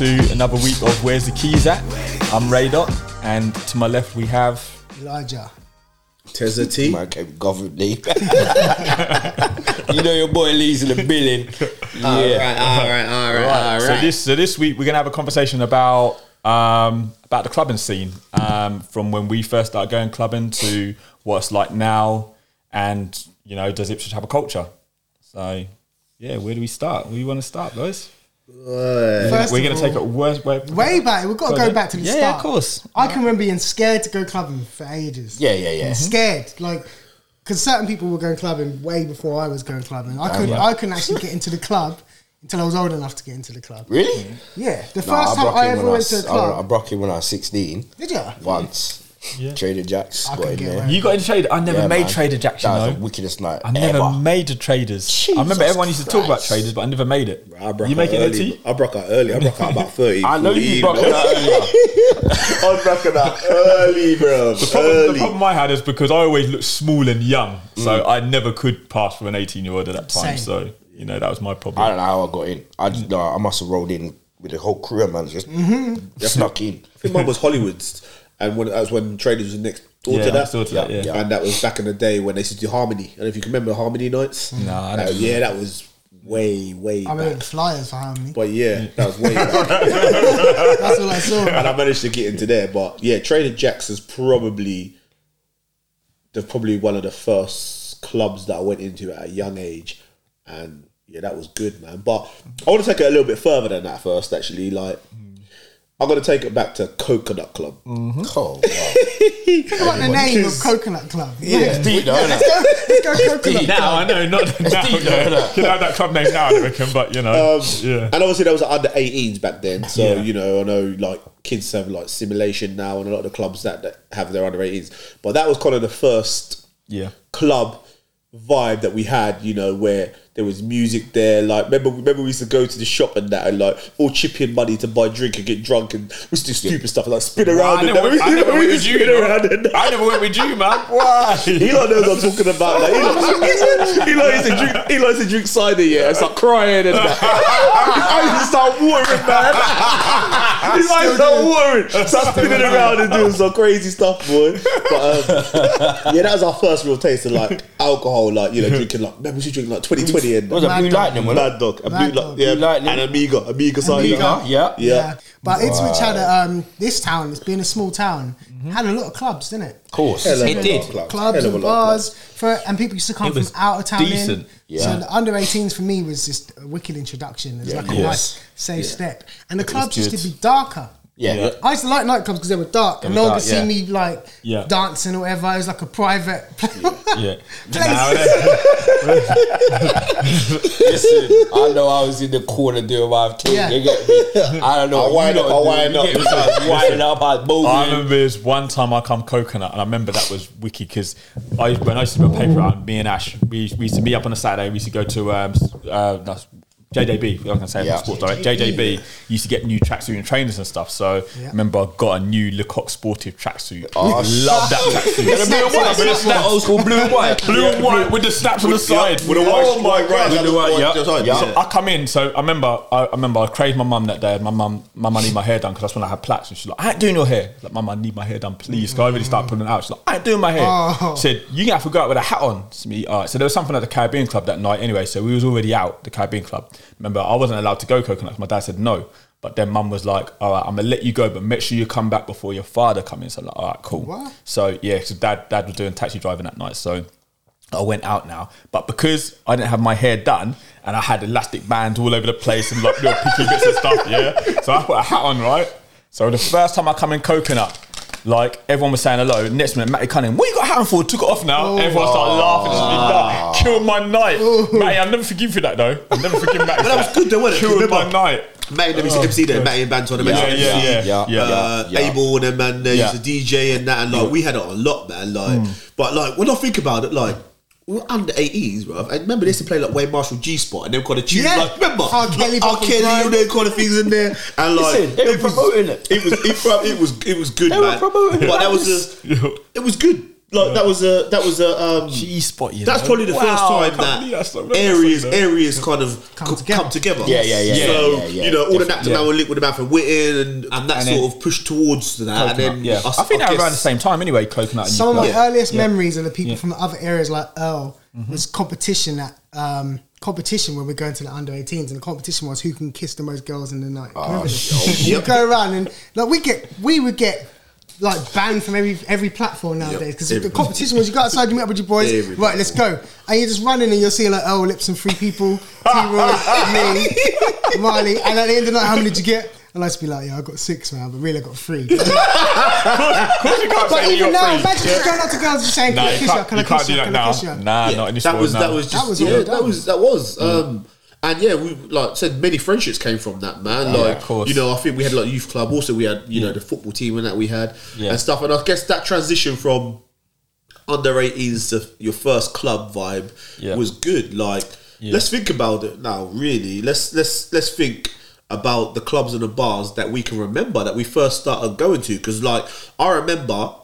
to another week of Where's the Keys At? I'm Raydot, and to my left we have. Elijah. Tezza T. Man came government name. you know your boy Lee's in the billing. Yeah. All right, all right, all right, all So this so this week we're gonna have a conversation about um, about the clubbing scene um, from when we first started going clubbing to what it's like now, and you know does Ipswich have a culture? So yeah, where do we start? Where do you want to start, guys? First we're gonna take it worst way. way back. We've got to Go go back to the Yeah, start. yeah, of course. I can remember being scared to go clubbing for ages. Yeah, yeah, yeah. Mm-hmm. Scared, like, because certain people were going clubbing way before I was going clubbing. I couldn't. yeah. I couldn't actually get into the club until I was old enough to get into the club. Really? Yeah, the Nah, first time I ever went was- to the I, I broke it when I was 16. Did you? Once. Yeah. Trader Jacks I got could in get there. around. You got into trader. I never Yeah, made man. trader jacks. You That was know. the wickedest night I never ever. made the traders. I remember Jesus everyone used to talk about Christ. traders, but I never made it. I broke you make out it early. T? I broke out early. I broke out about 30. I know you 14, broke bro. out earlier. I was broken out early, bro. The problem, the early. problem I had is because I always looked small and young, so mm. I never could pass for an 18 year old at that time. Same. So you know that was my problem. I don't know how I got in. I just mm. know I must have rolled in with the whole crew of man mm-hmm. just snuck in. I think mine was Hollywood's, and when that was when Traders was next door Yeah, to that. next door to that, yeah. And that was back in the day when they used to do Harmony. And if you can remember Harmony nights. Nah, I Uh, yeah, that was way, way I remember back. the flyers for Harmony. But yeah, that was way back. That's what I saw. and I managed to get into there. But yeah, Trader Jack's is probably the probably one of the first clubs that I went into at a young age, and yeah, that was good, man. But I want to take it a little bit further than that first. Actually, like I'm gonna take it back to Coconut Club. Oh, wow. Think about the name of Coconut Club. Yeah. Deep though, innit? Let's go Coconut Deep. Club. now I know, not now. deep, Yeah. though, Could have that club name now, I reckon, but you know, um, yeah. And obviously, there was under 18s back then. So, Yeah. you know, I know like kids have like simulation now and a lot of the clubs that, that have their under 18s. But that was kind of the first Yeah. club vibe that we had, you know, where there was music there. Like, remember, remember we used to go to the shop and that and like all chip in money to buy drink and get drunk and we used to do stupid stuff and like spin around I and never, that. I never We went with you. know. around and that. I never went with you, man. Why? Eli knows what I'm talking about. Like, Eli, Eli used to drink. Eli used to drink cider, yeah, and start crying and that. I used to start watering, man. Used to start watering, start spinning around and doing some crazy stuff, boy. But um, yeah, that was our first real taste of like alcohol, like you know, drinking like. Man, we should drink like 2020 and Was it Mad Blue Dog. Lightning? Was it? Mad Dog, a Mad blue, Dog. like, yeah, Blue Lightning. and Amiga, Amiga cider. Amiga. Yeah. Yeah. But Ipswich had a, um, this town, it's being a small town, had a lot of clubs, didn't it? Of course. Hell of a It lot did. of clubs. Clubs Hell of a and lot of bars, for, and people used to come It was from out of town decent. in. Yeah. So the under 18s for me was just a wicked introduction. It was like a Yes. nice, safe step. And the clubs used to good. be darker. Yeah. Yeah. I used to like nightclubs because they were dark and were no one could see yeah. me like Yeah. dancing or whatever. It was like a private. Yeah. Place. Now, then, Listen, I know I was in the corner doing my thing. Yeah. You get me? I don't know. I wind up, I wind up. I was winding up, I was I remember this one time I come coconut, and I remember that was wiki because I when I used to do a paper round, me and Ash, we, we used to meet up on a Saturday. We used to go to um, uh, that's JJB. I was gonna say Yeah. sports direct. JJB used to get new tracksuit and trainers and stuff. So Yeah. remember, I got a new Le Coq Sportif tracksuit. Oh, love that tracksuit. Blue and white, with the snaps. Old school blue and white. Blue and white with the snaps on the side. With a white oh my stripe god! down the white, white- yeah, yeah. So I come in, so I remember, I, I remember I craved my mum that day. My mum, mum, I need my hair done because that's when I had plaits. And she's like, I ain't doing your hair. Like, mum, I need my hair done, please. So I already start pulling it out. She's like, I ain't doing my hair. Oh. Said, you gonna have to go out with a hat on. To me, all right. So there was something at the Caribbean Club that night anyway. So we was already out the Caribbean Club. Remember, I wasn't allowed to go coconut. 'cause My dad said no. But then mum was like, all right, I'm gonna let you go, but make sure you come back before your father comes in. So I'm like, all right, cool. What? So yeah, so dad, dad was doing taxi driving that night. So I went out now, but because I didn't have my hair done and I had elastic bands all over the place and like little picky bits and stuff, yeah. So I put a hat on, right? So the first time I come in coconut, like everyone was saying hello. Next minute, Matty Cunningham, what you got a hat for? Took it off now. Everyone started laughing. It's me, that killed my night. Matty, I'll never forgive you for that though. I'll never forgive Matty. But that was good though, wasn't it? Killed my Remember? night. Matty, let me see, MC there, Matty and Banton, the Yeah, Matty yeah, yeah, yeah, yeah. uh, yeah. Abel and them man, they Yeah. used to DJ and that, and like we had it on a lot, man. Like, but like when I think about it, like. We were under 18s, bro. And remember, they used to play like Wayne Marshall G Spot and them kind of tunes. Yeah. Like, remember? R. Kelly, R. Kelly, Grind. all them kind of things in there. And like, Listen, they were it was- promoting it. It was, it, it was, it was good, They man. were promoting but it. that was just, it was good. Like that was a that was a um, G spot. You That's know? probably the Wow, first time that believe that's not- areas not- areas kind of Come co- together. come together. Yeah, yeah, yeah, So yeah, yeah, you know, all the definitely. Napton man were linked with the man from Whitton, and, and that And sort of pushed towards that. And then yeah, I, think that around the same time anyway. Coconut. And Some of my Eucalyptus. earliest Yeah. memories of the people Yeah. from other areas like Earl Mm-hmm. was competition at um, competition when we're going to the under 18s, and the competition was who can kiss the most girls in the night. Remember this? You go around and like we get we would get like banned from every every platform nowadays because the competition was you go outside, you meet up with your boys, Everybody. right? Let's go, and you're just running and you'll see like oh, Lips and three people, T Roy, me, Marley, and at the end of the night, how many did you get? And I'd just be like, yeah, I got six, man, but really I got three. Of course you can't But say even you're now, free. imagine just going up to girls and saying, Nah, "Can I you kiss you? can't, Can I you kiss do you? that Can I now. kiss you?" Nah, not in this that world was now. that was just That was yeah, all that done. was that was um and yeah we like said many friendships came from that man like of course. you know I think we had like youth club also we had you know the football team and that we had Yeah. and stuff and I guess that transition from under 18s to your first club vibe Yeah. was good like Yeah. let's think about it now really let's let's let's think about the clubs and the bars that we can remember that we first started going to because like I remember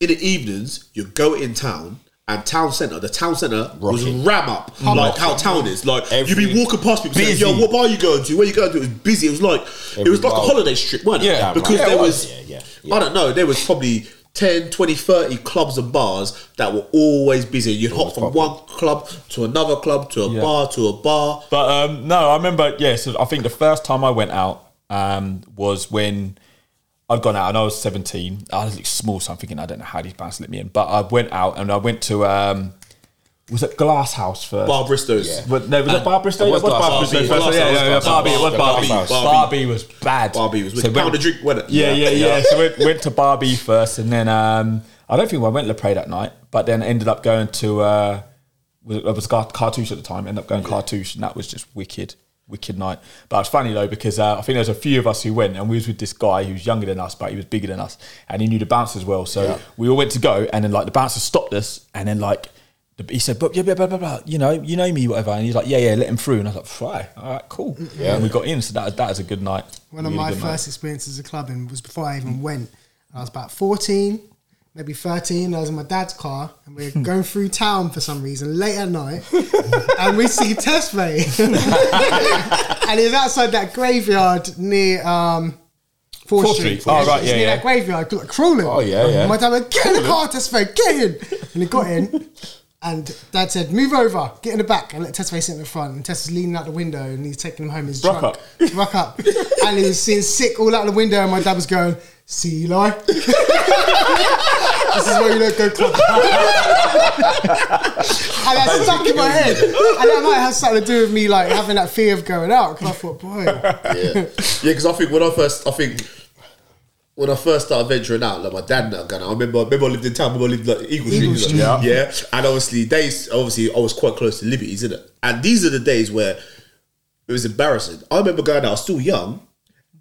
in the evenings, you go in town and town centre, the town centre was ram up like how town is. Like you'd be walking past people saying, Busy. Yo, what bar you going to? Where you going to? It was busy. It was like it Every was like a bar. holiday strip, wasn't it? Yeah, because right. there Yeah, it was, was. Yeah, yeah, I don't know, there was probably 10, 20, 30 clubs and bars that were always busy. You'd hop from one club to another club to a Yeah. bar to a bar. But um, no, I remember. Yeah, so I think the first time I went out um, was when I'd gone out and I was seventeen. I was like small, so I'm thinking I don't know how these bands let me in. But I went out and I went to um, was it Glass House first? Bar Bristow's. But no, was it Bar Bristol? it was Bar Glass first. Yeah, yeah, yeah, Barbie. It was Barbie. Barbie was bad. Barbie was with So the pound went- of drink, wasn't it? Yeah, yeah, Yeah. yeah. So went, went to Barbie first, and then um, I don't think I went to Prey that night, but then ended up going to uh, was- it was Cartouche at the time. Ended up going Cartouche, and that was just wicked, wicked night. But it's funny though because uh, I think there was a few of us who went, and we was with this guy who was younger than us, but he was bigger than us, and he knew the bouncers well. So we all went to go, and then like the bouncer stopped us, and then like. He said, "But yeah, blah, blah, blah, blah, you know, you know me, whatever." And he's like, "Yeah, yeah, let him through." And I was like, "Fry, all right, cool." Yeah, and we got in, so that that was a good night. One of my good night. first experiences of clubbing was before I even went. I was about 14, maybe 13. I was in my dad's car and we are going through town for some reason late at night. and we see Tesfaye. and he's outside that graveyard near um, Fore Fore Street. Street. Oh, right, He's yeah, near yeah. that graveyard, like, crawling. Oh, yeah, yeah. And my dad went, get in the car, Tesfaye, get in. And he got in. And dad said, move over, get in the back and let Tesfaye sit in the front. And Tess is leaning out the window and he's taking him home. He's Rock drunk. up. Rock up. and he was seeing sick all out of the window and my dad was going, see Eli? this is why you don't go club. and that stuck in my head. And that might have something to do with me like having that fear of going out. Because I thought, boy, yeah, yeah. Because I think when I first, I think when I first started venturing out, like my dad and that going. I remember, remember I lived in town. Remember I lived like Eagle Street, Eagle like, Street. yeah. yeah. And obviously, days, obviously, I was quite close to Liberties, isn't it? And these are the days where it was embarrassing. I remember going out. I was still young.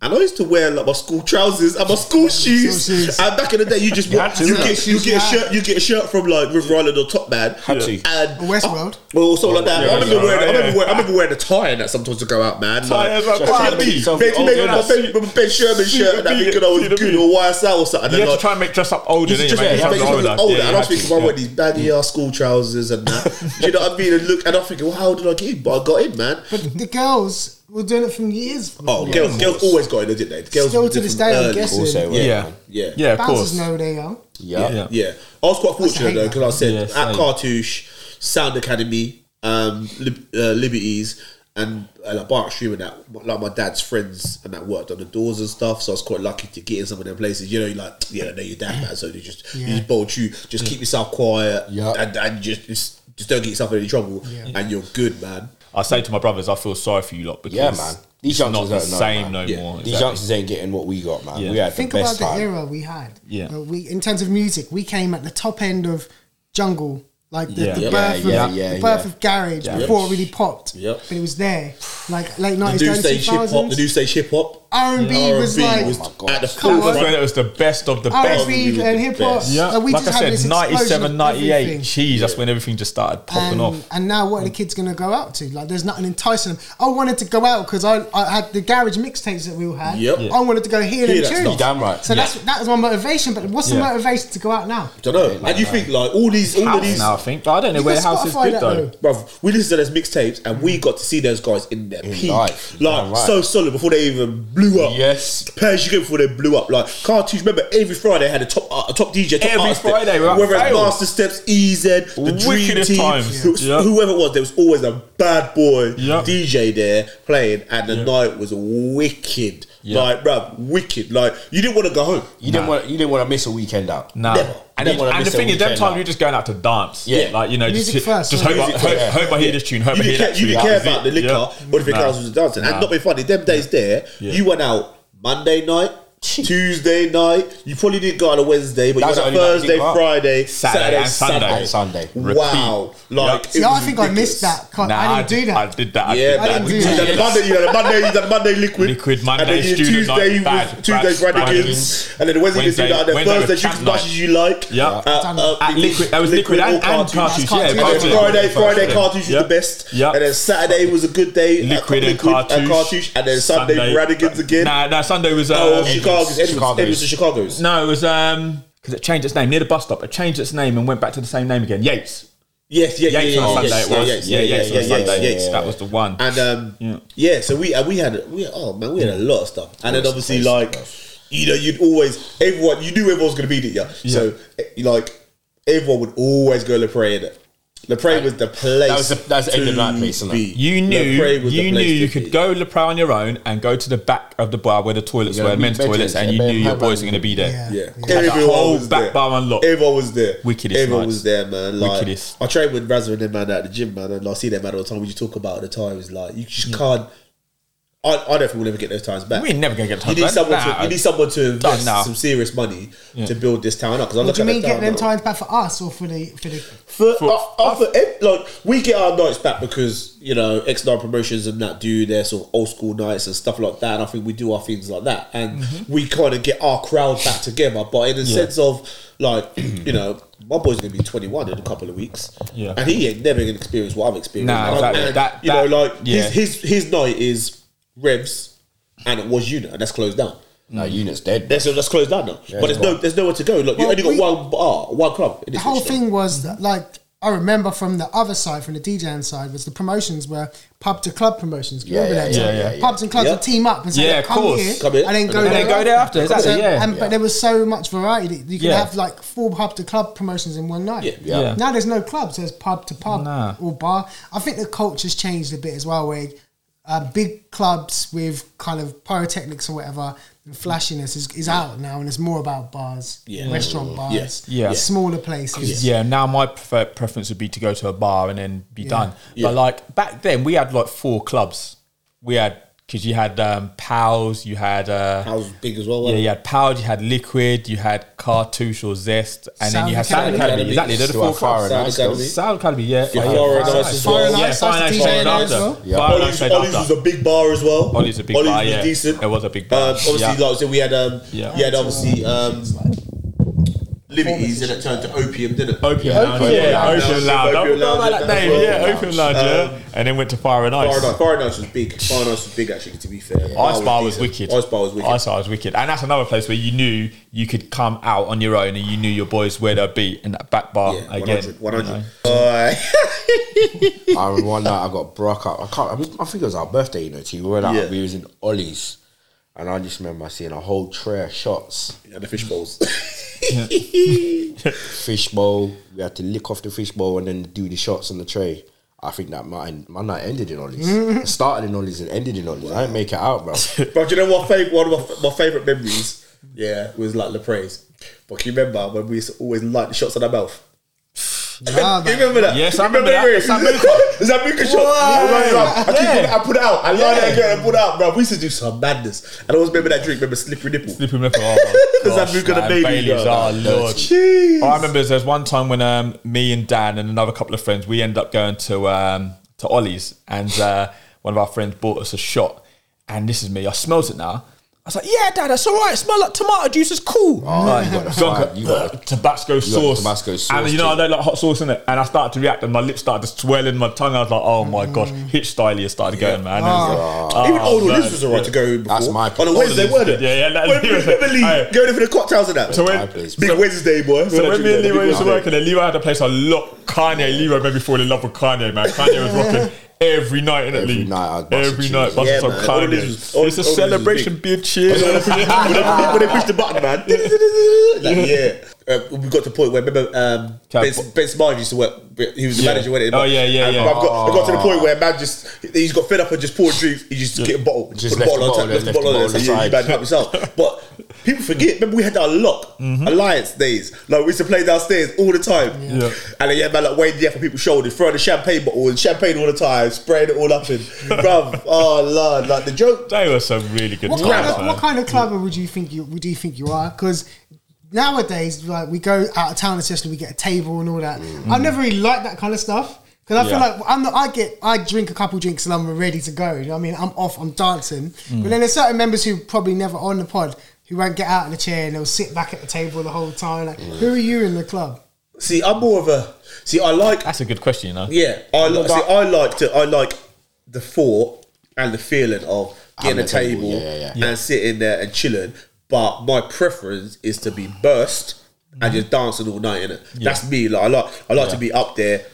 And I used to wear like my school trousers and my school shoes. shoes. And back in the day, you just had to, you yeah. get you get a shirt you get a shirt from like River Island or Top Man. Had to. And Westworld. Well, something like that. Yeah, I remember yeah, wearing. I remember, wearing, I remember wearing a tie and that sometimes to go out, man. Tie as like, well. trying Tie be- yourself maybe old, maybe my Ben, my ben Sherman shirt and that See the thinking I was beat, see good or YSL or something. You And have then, to try and make dress up older, you didn't just you? yeah, mate? yeah, You have to older. be older. Yeah, and I was thinking, I wear these baggy ass school trousers and that. You know what I mean? And look, and I'm thinking, well, how did I get in? But I got in, man. but the girls were doing it from years. Oh, girls, girls always got in, didn't they? Girls Still to this day, I'm early. guessing. Also, Yeah, yeah, Yeah. yeah, of Bouncers course. know they are. Yeah. Yeah. Yeah, I was quite fortunate though because I said Yeah, at. Cartouche, Sound Academy, um, Lib- uh, Liberties, and uh, like Bar Extreme and that, like my dad's friends and that worked on the doors and stuff. So I was quite lucky to get in some of them places. You know, you're like yeah, I know your dad, man. So you just you Yeah. just bold you, just keep yourself quiet, Yeah. and, and just, just just don't get yourself in any trouble, and you're good, man. I say to my brothers, I feel sorry for you lot because Yeah, man. These it's not youngsters the know, same man. no Yeah. more. These exactly. youngsters ain't getting what we got, man. Yeah. We had Think the about best the time. era we had. Yeah. Uh, we in terms of music, we came at the top end of jungle, like the, Yeah. the Yeah, birth, yeah, of, yeah, the birth yeah. of garage Yeah. before it really popped. Yep. But it was there, like late nineties, new early stage two hip hop, the new thousands. stage hip hop. R and B was R&B like was Oh at the Come on. That's forefront. when it was the best of the best. R&B and hip hop. Yeah, Like, we like just I had said, explosion 97, of 98. everything. Jeez, that's when everything just started popping and, off. and now what are the kids gonna go out to? Like, there's nothing enticing them. I wanted to go out because I, I had the garage mixtapes that we all had. Yep. I wanted to go hear them Hear tunes. stuff. Damn right. So that's that was my motivation. But what's the motivation to go out now? don't know. And you think like all these, all of House these, now, I think. But I don't know where can house is Spotify good though. though. Bruv, we listened to those mixtapes and we got to see those guys in their peak. Like, so solid before they even blew up. Yes. Pairs you get before they blew up. Like, Cartouche, remember every Friday had a top uh, a top DJ, top Every artist Friday. Whether it's. Master Steps, EZ, the Dream Team, times. who- whoever it was, there was always a bad boy. DJ there playing and the night was wicked. Like, bruv, wicked. Like, you didn't want to go home. You didn't want you didn't want to miss a weekend out. No. Never. And, Never you- wanna and the thing is, them weekend times out. you're just going out to dance. Yeah. Like, you know, Music just, first, just right? hope, I, Music hope, first. hope I hear this tune, hope You I hear didn't, care, that you didn't care That was about the it. liquor Yeah. or if it Nah. else was dancing. Nah. And not being funny, them days there, Yeah. you went out Monday night, Tuesday night. You probably didn't go on a Wednesday, but That you was went the out only night you Thursday, didn't go out. Friday, Saturday Saturday, and Sunday. Sunday. Wow. Like, Yep. See, I was think I missed that. Nah, I didn't do that. I did that. I Yeah, did I didn't do You that. done the Monday, you done the Monday, you done the Monday liquid, Liquid Monday, and then you student Tuesday, night, was- bad, Tuesdays bad, Renegades, and then the Wednesday, you Wednesday- do that, and then Wednesday Thursday, drink champ as much as you like. Yeah. Uh, uh, At liquid, that was liquid, and, and cartouche. cartouche. Cartouche. Yeah, And then cartouche. Friday, Friday Yeah. cartouche was the best. Yeah. And then Saturday was a good day. Liquid and and cartouche. cartouche. And then Sunday, Brannigans again. Nah, nah, Sunday was. Chicago's. Edwards, Chicago's. Edwards and Chicago's. No, it was um because it changed its name near the bus stop. It changed its name and went back to the same name again. Yates. Yes, yeah, yeah, Yates yeah, on yeah, Sunday yes, it was. yeah, Yeah, yeah, Yates yeah, on yeah, Sunday. Yates. That was the one. And um, Yeah. yeah. so we uh, we had we oh man, we had a lot of stuff, and then obviously like you know you'd always everyone you knew everyone was gonna be there, yeah. So eh, like everyone would always go Lepre in it. Lepre was the place. That was the- that was the end of to night place, isn't it? be. You knew was you knew place to you be. could go Le on your own and go to the back of the bar where the toilets Yeah, were, the men's bedrooms, toilets, and you knew your boys were going to be there. Yeah. Yeah, Yeah. Had the everyone whole was back there. bar unlocked. Everyone was there. Wickedest Everyone nights. was there, man. Like Wickedest. I trained with Razza and them man at the gym, man, and I see them man all the time. We just talk about the times, like you just can't. I, I don't think we'll ever get those times back. We're never gonna get You time need back. someone Nah. to you need someone to invest now. some serious money to build this town up. Because I What look do you mean the get them now. times back for us or for the for the? For, For- uh, uh, for like we get our nights back because you know X Nine Promotions and that do their sort of old school nights and stuff like that. And I think we do our things like that, and Mm-hmm. we kind of get our crowd back together. But in the sense of like you know, my boy's gonna be twenty one in a couple of weeks, Yeah. and he ain't never gonna experience what I've experienced. Nah, exactly. and, That- you know, like yeah. his, his his night is Revs, and it was Unit, and that's closed down. No, unit's dead. That's that's closed down now. but there's no there's nowhere to go. Look, you Well, only got we- one bar, one club. The whole restaurant. thing was that, like I remember from the other side, from the DJing side, was the promotions were pub to club promotions. You Yeah, remember yeah, that? yeah, time? yeah, yeah. Pubs and clubs Yeah. would team up and say, Yeah, "Come course. here," Come here. and then go And there. then go there after, exactly, So- yeah. and, But there was so much variety. that You could Yeah. have like four pub to club promotions in one night. Yeah. Yeah. Yeah. Now there's no clubs. There's pub to pub Nah. or bar. I think the culture's changed a bit as well. Where uh, big clubs with kind of pyrotechnics or whatever and flashiness is, is out now, and it's more about bars, Yeah. restaurant bars, Yes. Yeah. smaller places. Yeah, now my prefer- preference would be to go to a bar and then be done. Yeah. But like back then, we had like four clubs. We had because you had um, Pals, you had uh, House was big as well. yeah, wasn't you had Pals, you had Liquid, you had Cartouche or Zest, and then you had Sound Sound Academy. Academy. Exactly, they're the four Fire and Sound Ice, Academy. though. Sound Academy, yeah, Yeah, Fire and Ice as Fire well. and Yeah, Ice, Fire and Ice DJ after. as well. Yeah. Fire and Ollie's, Ice Ollie's was a big bar as well. Ollie's a big Ollie's bar, was yeah. decent. It was a big bar. Um, obviously, Yeah. like so, we had um, Yeah. you had obviously um, Liberties, and it turned to Opium, didn't it? Opium Lounge, Opium yeah, Lounge. Opium Lounge. Opium forgot about Lounge, that name, yeah, Opium Lounge, yeah. Um, And then went to Fire and Fire Ice. and Ice, Fire and Ice was big. Fire and Ice was big, actually. To be fair, Ice Bar was decent. wicked. Ice Bar was wicked. Ice Bar was wicked, and that's another place where you knew you could come out on your own, and you knew your boys where they'd be in that back bar yeah, again. 100, 100. you know. Boy. I remember one night I got broke up. I can't. I, mean, I think it was our birthday, you know. Too. We went out. Yeah. We was in Ollie's, and I just remember seeing a whole tray of shots, yeah, the fish bowls. fish bowl. We had to lick off the fish bowl and then do the shots on the tray. I think that my my night ended in Ollie's. it started in Ollie's and ended in Ollie's. I didn't make it out, bro. But you know what? Favorite, one of my, my favorite memories, yeah, was like Lepre's. But can you remember when we used to always light the shots on our mouth? Nah, you remember that? Yes, I remember that. Ray? The Sambuca. Shot. Wow. I, that. I, keep Yeah. it, I put it out. I light Yeah. it again. I put it out, bro. We used to do some madness. And I always remember that drink. Remember slippery nipple. Sleeping with oh The my gosh, the baby, Baileys, oh lord. Jeez. I remember there's one time when um, me and Dan and another couple of friends we ended up going to um, to Ollie's and uh, one of our friends bought us a shot and this is me I smells it now I was like, yeah, dad, that's all right. It smell like tomato juice. It's cool. Oh, like, you got the fire, you got the- uh, Tabasco sauce. Tabasco sauce And you know, I too. don't like hot sauce in it. And I started to react, and my lips started to swell in my tongue. I was like, oh my mm. gosh, hitch style started going, man. Ah. It uh, was Even oh, old man. Liz was alright to go before. That's my On a. Wednesday, weren't it? Yeah, yeah, that- When- Remember Lee Aye. going in for the cocktails and that. So when, My place. Big Wednesday, boy. so when me and Leroy used to Big work in there, Leroy had a place a lot. Kanye, Leroy made me fall in love with Kanye, man. Kanye was rocking every night in it, Every Lee. night I was busting Every tunes. night, busting Yeah, some man. All Kanye. was- all- it's a all celebration, big. bitches. when, they, when they push the button, man. like, yeah. Uh, we got to the point where remember um, Cap- Ben, ben Smart used to work. He was the Yeah. manager, wasn't he? Oh, yeah, yeah, And yeah. I've got, I got to the point where man just he's got fed up and just poured drinks. He just get a bottle, Just put the left bottle the on top, bottle left the there, bottle on there. left the So yeah, you bottle man help yourself. But people forget. Remember we had that a lot alliance days. Like we used to play downstairs all the time. Yeah. And then yeah, man, like Wayne yeah for people's shoulders, throwing the champagne bottle and champagne all the time, spraying it all up in, bruv. Oh lord, like the joke. They were some really good What times, kind, of, man. what kind of clubber would you think you would you think you are? Because nowadays, like we go out of town, especially we get a table and all that. Mm. I've never really liked that kind of stuff because I feel like I'm not, I get I drink a couple drinks and I'm ready to go. You know what I mean? I'm off, I'm dancing. But mm. then there's certain members who probably never on the pod who won't get out of the chair and they'll sit back at the table the whole time. Like, who are you in the club? See, I'm more of a see. I like That's a good question, you know. Yeah, I li- see. I like to. I like the thought and the feeling of getting a Having a table, table yeah, yeah, and sitting there and chilling. But my preference is to be burst and just dancing all night in it. That's me. Like I like. I like to be up there.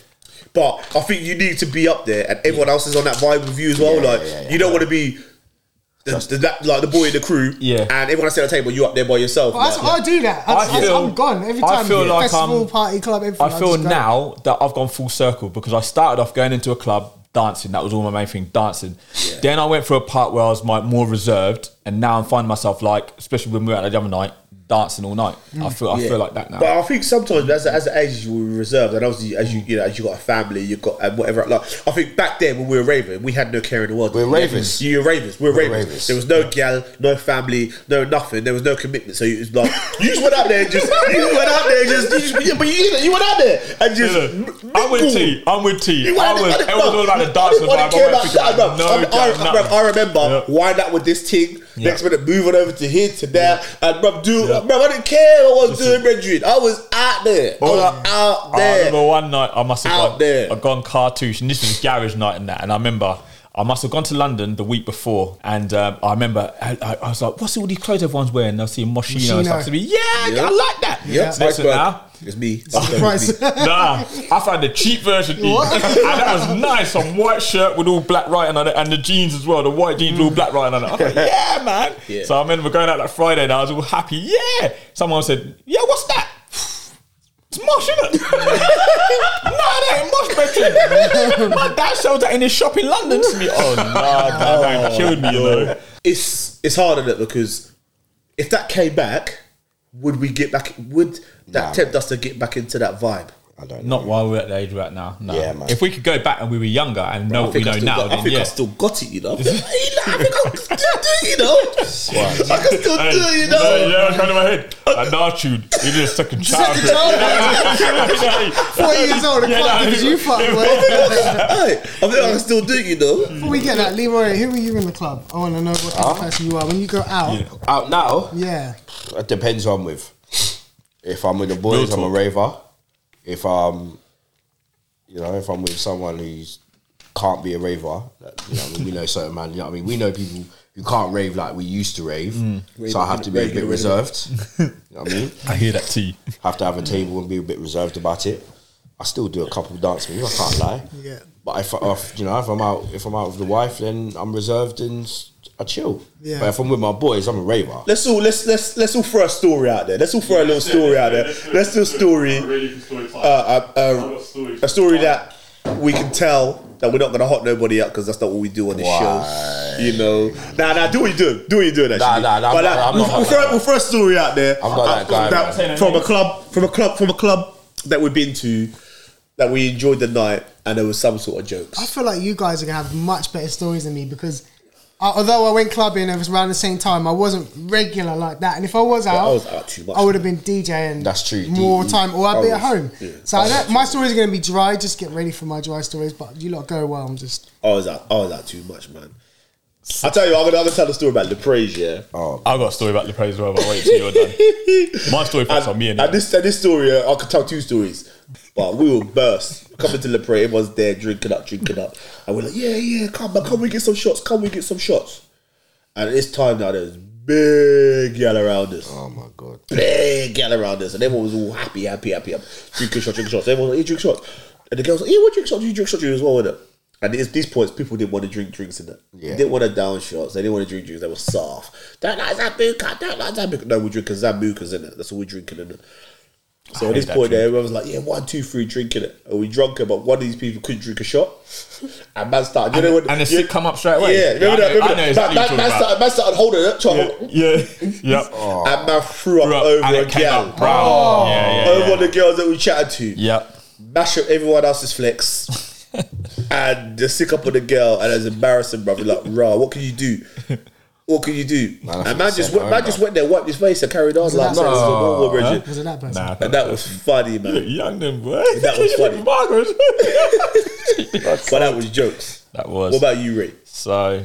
But I think you need to be up there, and everyone else is on that vibe with you as well. Yeah, like yeah, yeah. you don't want to be. The, the, that, like the boy in the crew, Yeah. and everyone else at the table, you up there by yourself. But that's, like- I do that. I, I feel- am gone every time. I time. feel like festival, I'm- party, club, everything. I feel just go. now that I've gone full circle because I started off going into a club dancing. That was all my main thing, dancing. Then I went through a part where I was my, more reserved, and now I'm finding myself like, especially when we were at the other night, dancing all night. I mm. feel I Yeah. feel like that now. But I think sometimes as as the age you were reserved, and obviously as you you know as you got a family, you got and whatever. Like I think back then when we were raving, we had no care in the world. We're ravers. You were ravers. We were We're ravers. ravers. There was no gal, no family, no nothing. There was no commitment. So it was like you just went out there, and just you went out there, and just, you just yeah, but you, you went out there and just. I'm with T. I'm with T. You I went was, out it there, was all about the I dancing didn't wanna vibe. care about went that, bro. no I, I, I, nothing. I remember Yeah. wind up with this thing. Next minute, moving over to here to there, and bro, do, Yeah. Bro, I didn't care what I was doing, Bridget. I was out there. I was out I there. remember one night I must have Out gone, there. I'd gone cartouche, and this was garage night and that. And I remember I must have gone to London the week before, and um, I remember I, I, I was like, "What's all these clothes everyone's wearing?" And I see Moschino and Moschino. stuff. To me, yeah, Yeah. I like that. Yeah, Listen now. It's me. Price. Nah, I found the cheap version, and that was nice. Some white shirt with all black writing on it, and the jeans as well. The white jeans with all black writing on it. I was like, yeah, man. Yeah. So I remember going out that Friday, and I was all happy. Yeah. Someone said, yeah, what's that? It's mosh, isn't it? no, that ain't mosh, Betty. My dad sold that in his shop in London to me. Oh, no, that man oh, killed me, you know. It's it's hard on it because if that came back, would we get back? Would that Nah. tempt us to get back into that vibe? I don't know. Not while we're at the age we're at now. No. Yeah, man. If we could go back and we were younger and know I what we think, know still, now, got, I then think yeah. I still got it, you know. I think I still do it, you know. I can still do it, you know. Yeah, yeah, kind of my head. Uh, like Nartude, you did a second child. Second child. Forty years old, the Yeah, no, because you fuck boy. Hey, I think I can still do it, you know. Before we get that, Leroy, who are you in the club? I want to know what type of person you are when you go out. Out now, Yeah, it depends who I'm with. If I'm with the boys, I'm a raver. If I'm, you know, if I'm with someone who's can't be a raver, that, you know, I mean, we know certain man. You know, what I mean, we know people who can't rave like we used to rave. Mm. So I have to be a bit rave, reserved. you know what I mean? I hear that too. Have to have a table and be a bit reserved about it. I still do a couple of dance moves. I can't lie. Yeah. But if, if you know, if I'm out, if I'm out with the wife, then I'm reserved and s- I chill. Yeah. But if I'm with my boys, I'm a raver. Let's all let's let's let's all throw a story out there. Let's all throw a little story out there. Let's do a story, uh, uh, uh, a story that we can tell that we're not gonna hot nobody up because that's not what we do on this Why? show. You know, nah, nah, do what you do. doing. Do what you're doing. Actually, Nah, nah, nah, But, I'm like, not- I'm we'll, not we'll throw, we'll throw a story out there. I'm not that guy, that- man. from a club, from a club, from a club that we've been to, that we enjoyed the night, and there was some sort of jokes. I feel like you guys are gonna have much better stories than me because. Uh, although I went clubbing, it was around the same time. I wasn't regular like that, and if I was out, I was out too much. I would have been DJing. That's true. More D- time, or I'd be I at home. yeah. So I don't, my stories are going to be dry. Just get ready for my dry stories. But you lot go well. I'm just I was out. I was out too much, man. I tell you, I'm gonna, I'm gonna tell the story about Lepraise, yeah. Oh, I've got a story about the praise as well, but wait till you're done. My story focus And, on me and and this and this story, uh, I could tell two stories, but we will burst. Coming to Lepre, everyone's there drinking up, drinking up, and we're like, yeah, yeah, come on, come we get some shots, come we get some shots. And it's time now. There's big gal around us, oh my god. big gal around us, and everyone was all happy, happy, happy, happy. drinking shots, drinking shots. Everyone was like, you drink shots, and the girls like, yeah, we drink shots, you drink shots, you as well, innit? And at these points, people didn't want to drink drinks in it. Yeah. They didn't want to down shots. They didn't want to drink drinks. They were soft. Don't like Zambuca. Don't like Zambuca. No, we're drinking Zambucas in it. That's all we're drinking in it. So I at this point, drink. there, everyone was like, "Yeah, one, two, three, drinking it." And we drunk it, but one of these people couldn't drink a shot, and man started. You know when and the yeah, sick come up straight away. Yeah, remember I that? Remember I know that? exactly man, man, started, man started holding it, trying to hold, Yeah, yep. Oh. and man threw up Threw up, over a it came girl, out brown. Oh. Yeah, yeah, over yeah. one of the girls that we chatted to. Yep. Mash up everyone else's flex. and the sick up on the girl, and it's embarrassing, brother. Like, rah, what can you do? What can you do? Man, I and man just went, man bad, just went there, wiped his face, and carried on. Was it Like, that no, person? normal, Bridget. Was it that person? Nah, And that was funny, man. young then, boy. That was funny. Margaret. But that was jokes. that was. What about you, Ray? So,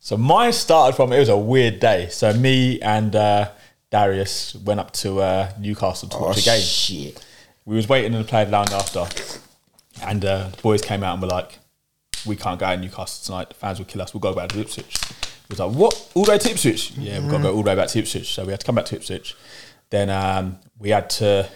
so mine started from it was a weird day. So me and uh, Darius went up to uh, Newcastle to Oh watch a game. shit. We was waiting in the playing lounge after, and uh, the boys came out and were like, "We can't go to Newcastle tonight. The fans will kill us. We'll go back to Ipswich." We was like, "What? All the way to Ipswich? Yeah, we've got to go all the way back to Ipswich." So we had to come back to Ipswich. Then um, we had to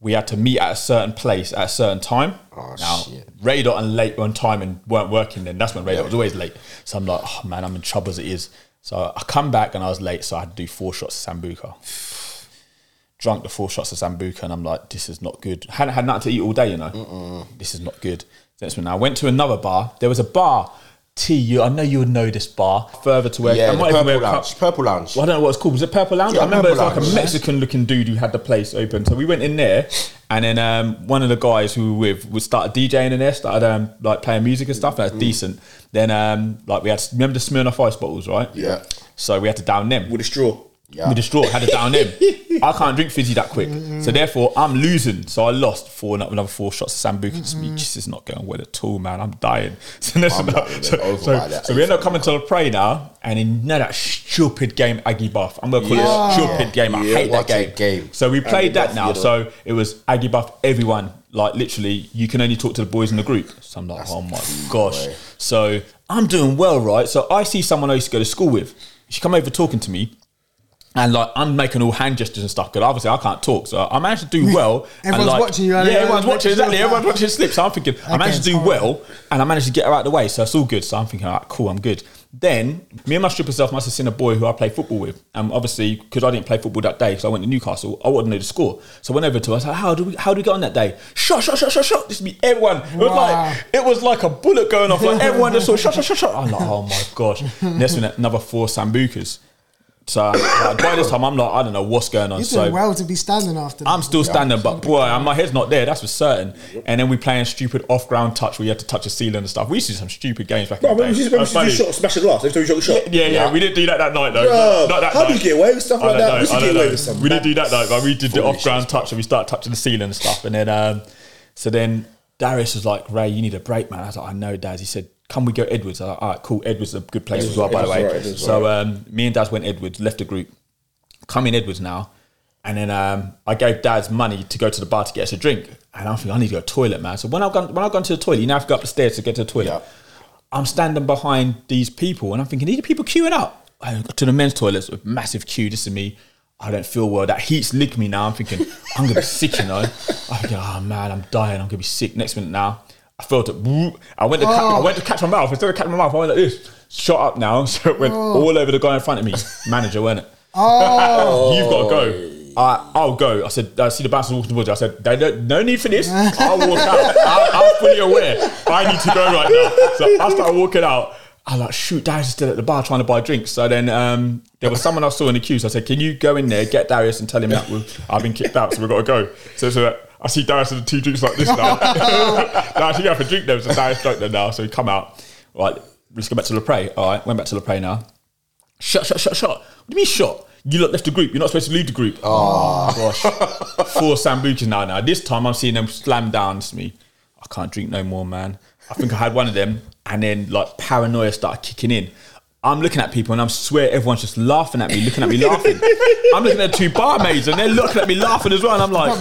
we had to meet at a certain place at a certain time. Oh, now, shit. Ray Dot and late on time and weren't working then. That's when Radar Dot was always late. So I'm like, oh man, I'm in trouble as it is. So I come back and I was late, so I had to do four shots of Sambuca. Drunk the four shots of Sambuca and I'm like, this is not good. Hadn't had nothing to eat all day, you know. This is not good. That's when I went to another bar. There was a bar. T, you, I know you would know this bar. Further to where Yeah, I might purple lounge. Purple lounge. well, I don't know what it's called. Was it Purple Lounge? Yeah, I remember it was like a Mexican looking dude who had the place open. So we went in there, and then um, one of the guys who we were with would start DJing in there, started um, like playing music and stuff. That's decent. Then um, like we had remember the Smirnoff Ice bottles, right? Yeah. So we had to down them With a straw. Yeah. with straw. Had it down them. I can't drink fizzy that quick, so therefore I'm losing. So I lost for another four shots of Sambuca. Me, this is not going well at all, man. I'm dying. So, I'm is not not- so, so- so we end up coming to the pray now, and in you know that stupid game Aggie Buff. I'm gonna call Yeah. it stupid game. I Yeah, hate that game. game. So we played Aggie that Buff, now. So it was Aggie Buff. Everyone like literally, you can only talk to the boys in the group. So I'm like, oh my gosh. boy. So I'm doing well, right? So I see someone I used to go to school with. She come over talking to me. And like I'm making all hand gestures and stuff because obviously I can't talk, so I managed to do well. and, Everyone's like- watching you, Yeah, everyone's watching. Exactly, everyone's watching slip. So I'm thinking I managed to do well, and I managed to get her out of the way, so it's all good. So I'm thinking, all right, cool, I'm good. Then me and my stripper self must have seen a boy who I play football with, and obviously because I didn't play football that day because I went to Newcastle, I to know the score. So I went over to her. I was like, "How do we? How do we get on that day? Shot, shot, shot, shot, shot." This is me. Everyone. It was Wow. like it was like a bullet going off. Like everyone just saw shot, shot, shot, shot. I'm like, oh my gosh. Next minute, another four sambucas. So like, by this time, I'm like, I don't know what's going on. You're so doing well to be standing after. I'm that. still standing, but boy, my head's not there. That's for certain. And then we playing stupid off-ground touch where you had to touch the ceiling and stuff. We used to do some stupid games back Bro, in the remember day. we used to- remember That's we used to do shot, smash a glass every time you shot a shot? Yeah, yeah, we didn't do that that night though. Bro, Not that how night. do you get away with stuff I like don't that? know, We used to I get don't away know. with some We didn't do that though, but we did the off-ground touch and we started touching the ceiling and stuff. And then, um, so then Darius was like, Ray, you need a break, man. I was like, I know, Dad. He said, Can we go Edwards? I was like, All right, cool. Edwards is a good place as well, by the way. Edwards Edwards is so um, me and Dad went Edwards, left the group, come in Edwards now. And then um, I gave Dad's money to go to the bar to get us a drink. And I'm thinking, I need to go to the toilet, man. So when I've gone, when I've gone to the toilet, you now have to go up the stairs to get to the toilet. Yeah. I'm standing behind these people and I'm thinking, these are people queuing up. I go to the men's toilets with massive queue. This is me. I don't feel well. That heat's licked me now. I'm thinking, I'm gonna be sick, you know. I think, oh man, I'm dying. I'm gonna be sick. Next minute now, I felt it. I went to catch, I went to catch my mouth. Instead of catching my mouth, I went like this. Shut up now. So it went all over the guy in front of me. Manager, wasn't it? Oh, You've got to go. I, I'll go. I said, I see the bouncers walking towards you. I said, "They don't- no need for this. I'll walk out. I, I'm fully aware. I need to go right now. So I started walking out. I was like, shoot, Darius is still at the bar trying to buy drinks. So then um, there was someone I saw in the queue. So I said, can you go in there, get Darius and tell him that we've, I've been kicked out, so we've got to go. So, so I see Darius with the two drinks like this now. think I have to drink them. So Darius drank them now. So he come out. Right, let's go back to LePray. All right, went back to LePray now. Shot, shot, shot, shot. What do you mean shot? You lot left the group. You're not supposed to leave the group. Ah. Oh, gosh. Four Sambucas now. Now this time I'm seeing them slam down to me. I can't drink no more, man. I think I had one of them, and then like paranoia started kicking in. I'm looking at people and I swear everyone's just laughing at me, looking at me laughing. I'm looking at two barmaids and they're looking at me laughing as well. And I'm like.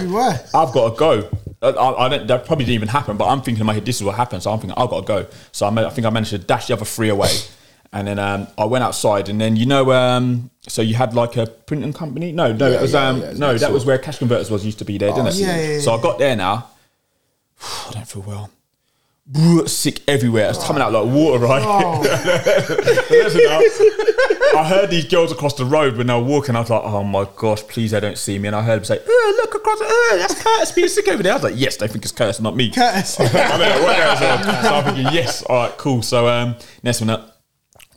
I've got to go. I, I, I don't, that probably didn't even happen, but I'm thinking in my head, this is what happened. So I'm thinking, I've got to go. So I, ma- I think I managed to dash the other three away. And then um, I went outside, and then you know, um, so you had like a printing company? No, no, it was yeah, um, yeah, no, that was where Cash Converters was used to be there, didn't it? yeah, yeah, yeah, so I got there now. I don't feel well. Sick everywhere. It's coming out like water, right? Oh, Listen I heard these girls across the road when they were walking. I was like, oh my gosh, please they don't see me. And I heard them say, oh, look across, oh, that's Curtis being sick over there. I was like, yes, they think it's Curtis, not me. Curtis. I mean, what else? Um, so I'm thinking, yes, all right, cool. So um, next minute,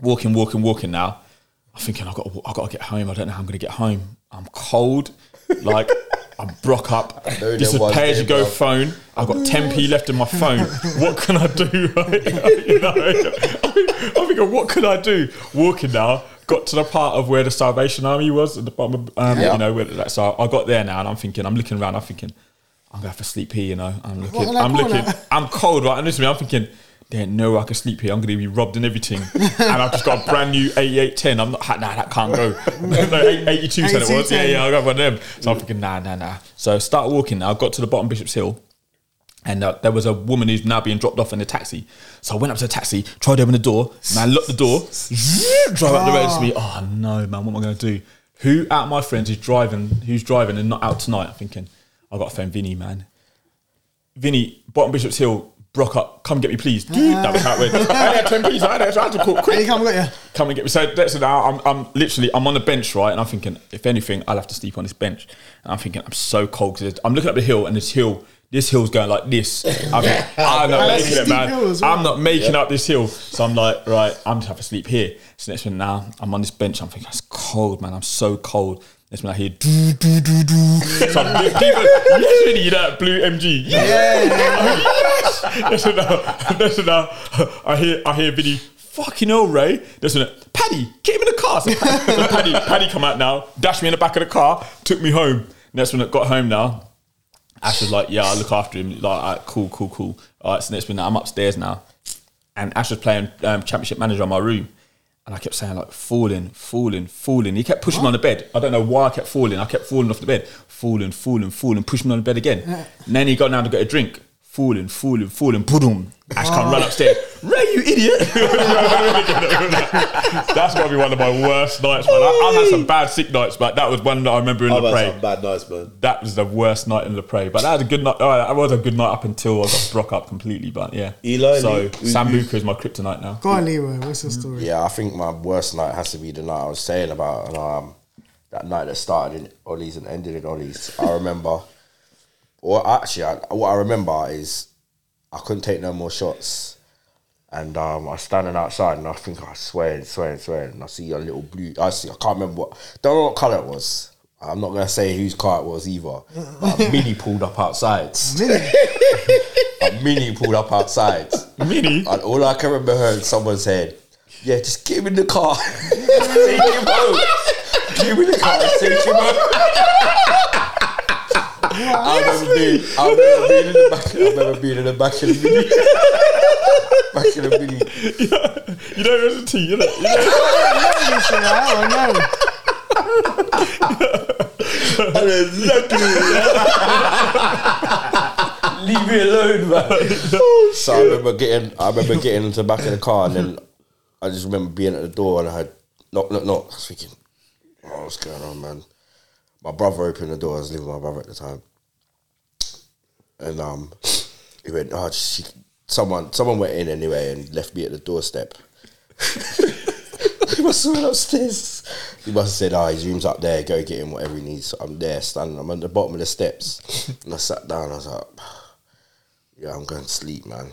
walking, walking, walking now. I'm thinking, I've got, to, I've got to get home. I don't know how I'm going to get home. I'm cold. Like, I'm broke up. This is pay as you go phone. I've got 10p left in my phone. What can I do? You know, I'm thinking, what can I do? Walking now, got to the part of where the Salvation Army was at the bottom. Um, Yeah. You know, where, that- so I got there now, and I'm thinking, I'm looking around. I'm thinking, I'm gonna have to sleep here. You know, I'm looking, What in that I'm looking. I'm cold, right? And listen to me, I'm thinking. There ain't no way I can sleep here. I'm going to be robbed and everything. and I've just got a brand new 8810. I'm not, nah, that can't go. no, 82 said it was. Yeah, 8210. yeah, I got one of them. So I'm thinking, nah, nah, nah. So start walking now. I got to the bottom Bishop's Hill and uh, there was a woman who's now being dropped off in a taxi. So I went up to the taxi, tried to open the door, man, locked the door, drive up the road to me. Oh no, man, what am I going to do? Who out of my friends is driving? Who's driving and not out tonight? I'm thinking, I've got to phone Vinny, man. Vinny, bottom Bishop's Hill, Brock up, come get me, please. Dude, that was went. I had 10 pieces, I had, I had to call Hey, quick. come, you. Come and get me. So that's it now. I'm, I'm literally, I'm on the bench, right? And I'm thinking, if anything, I'll have to sleep on this bench. And I'm thinking, I'm so cold because I'm looking up the hill, and this hill, this hill's going like this. I'm, I'm not making it, man. well. I'm not making up this hill. So I'm like, right, I'm just have to sleep here. So next minute now, I'm on this bench. I'm thinking, it's cold, man. I'm so cold. Next minute I hear do do do do. So I'm people, really, that blue MG. Yes. Listen now, listen now. I hear, I hear Vinny. Fucking hell, Ray. Listen, Paddy, get him in the car. So, Paddy, Paddy come out now, dashed me in the back of the car, took me home. Next minute, got home now. Ash was like, "Yeah, I'll look after him." Like, right, cool, cool, cool. All right, so next minute, I'm upstairs now, and Ash was playing um, Championship Manager in my room, and I kept saying like, "Falling, falling, falling." He kept pushing me on the bed. I don't know why I kept falling. I kept falling off the bed, falling, falling, falling, pushing me on the bed again. And then he got down to get a drink, falling, falling, falling, boom. Ash come run upstairs. Ray, you idiot! That's got to be one of my worst nights, man. I, I've had some bad sick nights, but that was one that I remember in I've the had some bad nights, man. that was the worst night in the Prey. But that was a good night. Oh, that was a good night up until I got broke up completely. But yeah, Eli, So you- you- Sambuca is my kryptonite now. Go on, Leroy. What's the story? Yeah, I think my worst night has to be the night I was saying about, um, that night that started in Ollie's and ended in Ollie's. I remember, or actually, I, what I remember is I couldn't take no more shots, and um, I was standing outside, and I think I was swearing, swearing, swearing, and I see a little blue. I see, I can't remember what, don't know what color it was. I'm not gonna say whose car it was either. But a mini pulled up outside. a mini pulled up outside. Mini. And all I can remember hearing someone saying, Yeah, just get him in the car. take him home. Get him in the car and take him home. I remember being, I remember being in the back. I remember being in the back of the mini. back of the mini. You know, there's a T. You know, you know. I don't know. Leave me alone, man. Oh, so I remember getting, I remember getting into the back of the car, and then I just remember being at the door, and I had knock, knock, knock. I was thinking, oh, what's going on, man? My brother opened the door. I was living with my brother at the time, and um, he went, oh, someone, someone went in anyway and left me at the doorstep. he must have went upstairs. He must have said, "Oh, his room's up there. Go get him whatever he needs." So I'm there, standing. I'm at the bottom of the steps, and I sat down. I was like, "Yeah, I'm going to sleep, man."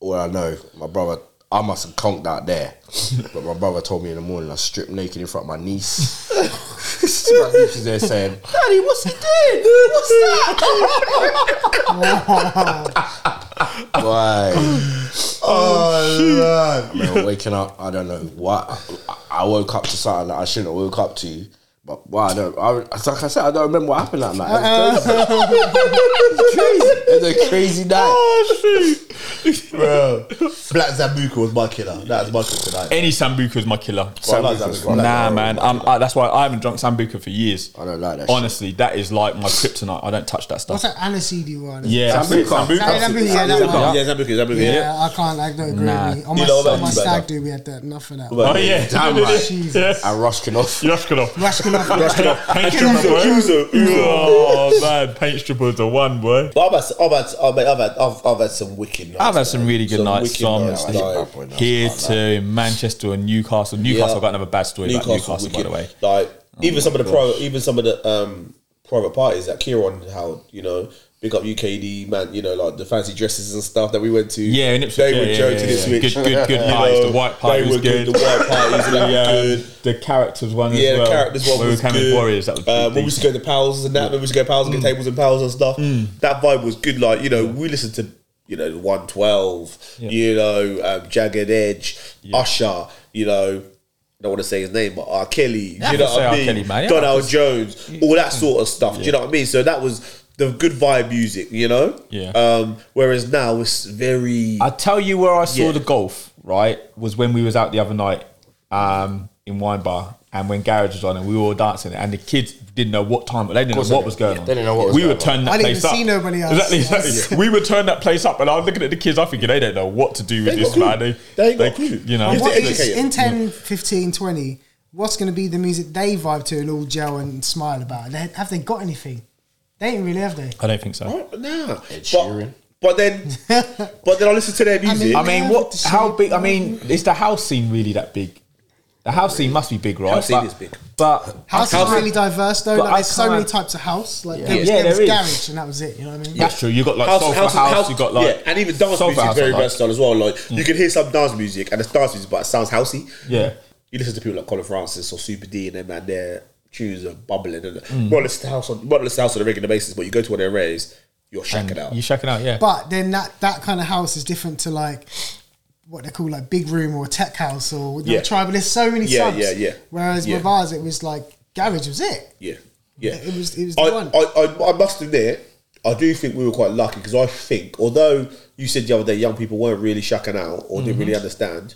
All I know, my brother, I must have conked out there, but my brother told me in the morning I stripped naked in front of my niece. my niece was there saying, "Daddy, what's he doing? What's that?" Why? Oh, I remember waking up. I don't know what. I- I woke up to something that I shouldn't have woke up to, But well, I don't. I, like I said, I don't remember what happened that night. Uh, It was crazy. It was a crazy night. Bro, Black Zambuca was my killer. That was my killer tonight. Any Sambuca is my killer. Bro, I like Sambuca's Zambuca. fun. Nah, Bro, man. I'm. I, that's why I haven't drunk Sambuca for years. I don't like that shit. Honestly, that is like my kryptonite. I don't touch that stuff. What's that aniseed one? Yeah, that's it, Sambuca. Sambuca. Sambuca, yeah, that Zambuca, one. Yeah, Zambuca, Zambuca. Yeah, Yeah. I can't. I don't agree Nah. with me. On You my, know about on my you, stag better. do, we had that. Enough of that. Oh yeah, Damn right. Jesus. And Roshkinov. Yoshkinov. Rashkinov. Paint stripper, the boy. Oh man, paint stripper the one, boy. But I've had, I've had, I've had, I've had, I've, I've had some wicked nights. I've had some really good Some nights. wicked So nights, honestly, like, here to Manchester and Newcastle. Newcastle Yeah. got another bad story about Newcastle, Newcastle, by the way. Like even some of the private, even some of the um, private parties that Kieran held, you know, big up UKD man, you know, like the fancy dresses and stuff that we went to. Yeah, in Ipswich, they yeah, were yeah, joking yeah, this yeah. week. Good, good, good You parties. know, The white party they was good. good. The white parties that were good. the characters one Yeah, as well. the characters one where was we came good. in Warriors. That was uh, when we used to go to pals and that, when we used to go pals and get tables and pals and stuff. That vibe was good. Like you know, we listened to you know one twelve, you know, um, Jagged Edge, Usher, you know. I don't want to say his name, but R. Kelly, Yeah, you know I can say what I mean? Kelly, man. Yeah, Donell Jones, all that sort of stuff. Do you know what I mean? So that was the good vibe music, you know. Yeah. Um, whereas now it's very. I tell you where I saw Yeah. the golf. Right, was when we was out the other night um, in Wine Bar, and when Garage was on, and we were all dancing, and the kids didn't know what time, they didn't know what was going Yeah, on. they didn't know what was we going would turn that I didn't place up. see nobody else. Exactly, exactly. we would turn that place up, and I was looking at the kids. I thinking they don't know what to do with They this ain't man. clue. They, They ain't got clue. You know, You What have to in 10, 15, 20, what's going to be the music they vibe to and all gel and smile about? They, have they got anything? They ain't really, have they? I don't think so. Oh, nah. Ed But, Sheeran. but then, but then I listen to their music. I mean, Yeah, what? the How big? I mean, is the house scene really that big? The house scene must be big, right? House scene But- is big. But House, House- is really diverse though. Like, there's so many types of house. Like Yeah. there was, Yeah, there was there is. garage, and that was it. You know what I mean? that's true. You got like house, soulful house, house, house, You got like yeah, and even dance music is very I like. versatile as well. Like you mm. can hear some dance music and it's dance music, but it sounds housey. Yeah. You listen to people like Colin Francis or Super D and them, and their tunes are bubbling. And Mm. well, listen to house on, well, listen to house on a regular basis, but you go to one of their raves, you're shacking out. You checking out? Yeah. But then that that kind of house is different to like what they call like big room or tech house or Yeah. yeah. tribal. There's so many Yeah, subs. yeah, yeah. Whereas Yeah. with ours, it was like garage was it. Yeah, yeah. It was it was the I, one. I, I, I must admit, I do think we were quite lucky because I think, although you said the other day young people weren't really shacking out or didn't Mm-hmm. really understand,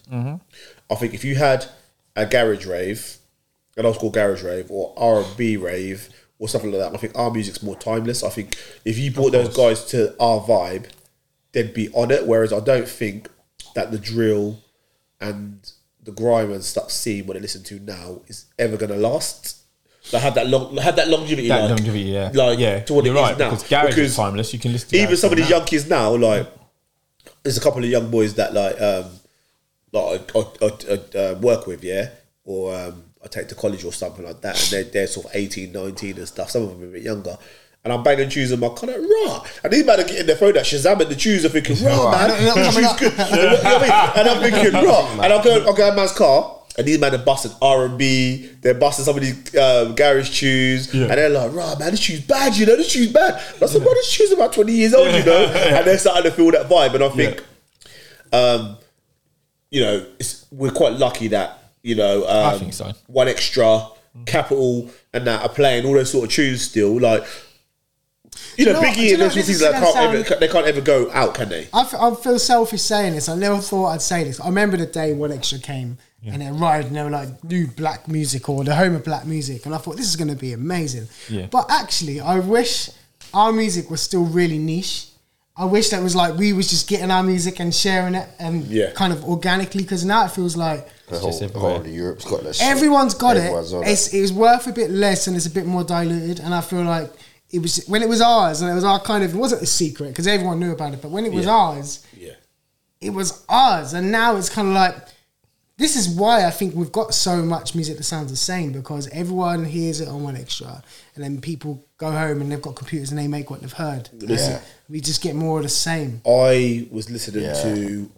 I think if you had a garage rave, an old school garage rave, or R and B rave, or something like that, I think our music's more timeless. I think if you brought those guys to our vibe, they'd be on it. Whereas I don't think that the drill and the grime and stuff scene what they listen to now is ever gonna last. Like have that long, have that longevity. that like, longevity, yeah, like yeah. to what You're it is right now. because garage is timeless. You can listen. to even some of these young kids now, like there's a couple of young boys that like um like I, I, I, uh, work with, yeah, or um, I take to college or something like that, and they're, they're sort of 18, 19 and stuff. Some of them are a bit younger. And I'm banging on my kind of raw. And these men are getting their phone that Shazam and the are thinking, raw, man. Not coming Tunes up. good. You know what I mean? And I'm thinking, raw. And I'll go, I'll go in man's car, and these men are busting R&B, they're busting some of these um, garage tunes, and they're like, raw, man, this tune's bad, you know, this tune's bad. And I said, bro, this tune's about 20 years old, you know? And they're starting to feel that vibe. And I think, um, you know, it's, we're quite lucky that, you know, um, I think so. One Extra, Capital, and that are playing all those sort of tunes still. Like, you know, know? Biggie and those this things that can't sound- ever, they can't ever go out, can they? I, f- I feel selfish saying this. I never thought I'd say this. I remember the day One Extra came and it arrived and they were like new black music or the home of black music. And I thought this is going to be amazing. Yeah. But actually, I wish our music was still really niche. I wish that was like we was just getting our music and sharing it and Yeah. kind of organically because now it feels like The whole, just the everywhere. whole of Europe's got that everyone's got Everyone's it. on It's, it's worth a bit less and it's a bit more diluted. And I feel like it was when it was ours and it was our kind of it wasn't a secret because everyone knew about it. But when it was Yeah. ours, Yeah. it was ours, and now it's kind of like this is why I think we've got so much music that sounds the same because everyone hears it on one extra, and then people go home and they've got computers and they make what they've heard. Listen. We just get more of the same. I was listening Yeah. to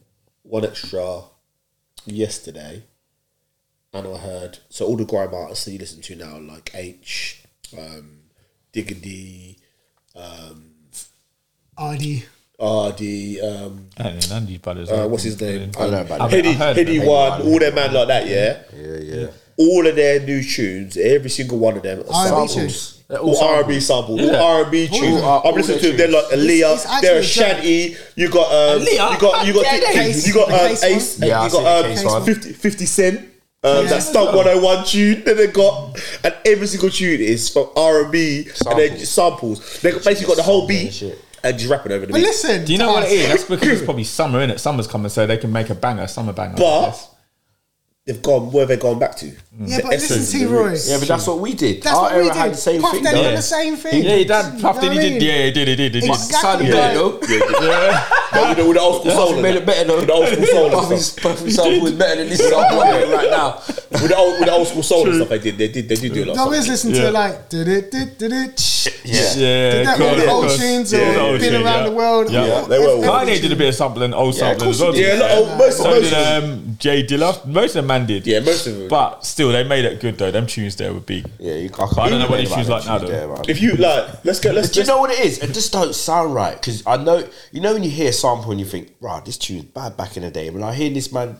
One Extra yesterday, and I heard so all the grime artists that you listen to now, like H, um, Diggity, RD, uh, the um, I don't know, none of brothers. uh, what's his name? I know about that. Headie, Headie. One, all them man like that, yeah. Yeah, yeah. All of their new tunes, every single one of them, are R&B samples. They're All all R&B samples, Yeah. all R&B tunes. I'm listening to their them like Aaliyah, It's- it's they're Ashanti. You got um, Aaliyah? you got you got Yeah, T- Case- you got the um, Ace. Yeah, you got um, one. 50, 50 Cent. Um, Yeah. that Stunt 101 tune that they got, and every single tune is from R and B, and then Samples. samples. They basically got the whole Samples and beat shit. and rapping over the But beat. listen, Do you know what it us, is? That's because it's probably summer, in it? Summer's coming, so they can make a banger, summer banger. But- Yes. They've gone. Where have they gone back to? Yeah, The but listen, essence, T. the Roy. roots. Yeah, but that's what we did. That's Our what we era did. had the same Puff thing. Daddy though. done the same thing. yeah, he done. Puff You did. know He what I did. mean? Yeah, he did. He did. He did. Exactly. Sounded Yeah. better though. But with the, with the old school soul, Puffy in made it. it better though. With the old school soul and Puffy's stuff. Puffy sample was better than this sample I'm doing right now. With the old, with the old school soul and stuff, they did. They did. They did do a lot. I of always stuff. listen Yeah. to like did it did did it Yeah. Yeah, did that of all the of old tunes Yeah, or the been tune, around yeah. the world. Yeah. Yeah, they were Kanye did a bit of sampling, old Yeah, of sampling as well. he Yeah, didn't look, he? oh, most, So most did of them. um, J Dilla. Most of them man did. Yeah, most of them. But still, they made it good though. Them tunes there were big. Yeah, you can't. I don't know what complain these about tunes like now, though. If you like, let's go. Let's. Do you know what it is? It just don't sound right because I know you know when you hear a sample and you think, "Right, this tune's bad back in the day." When I hear this man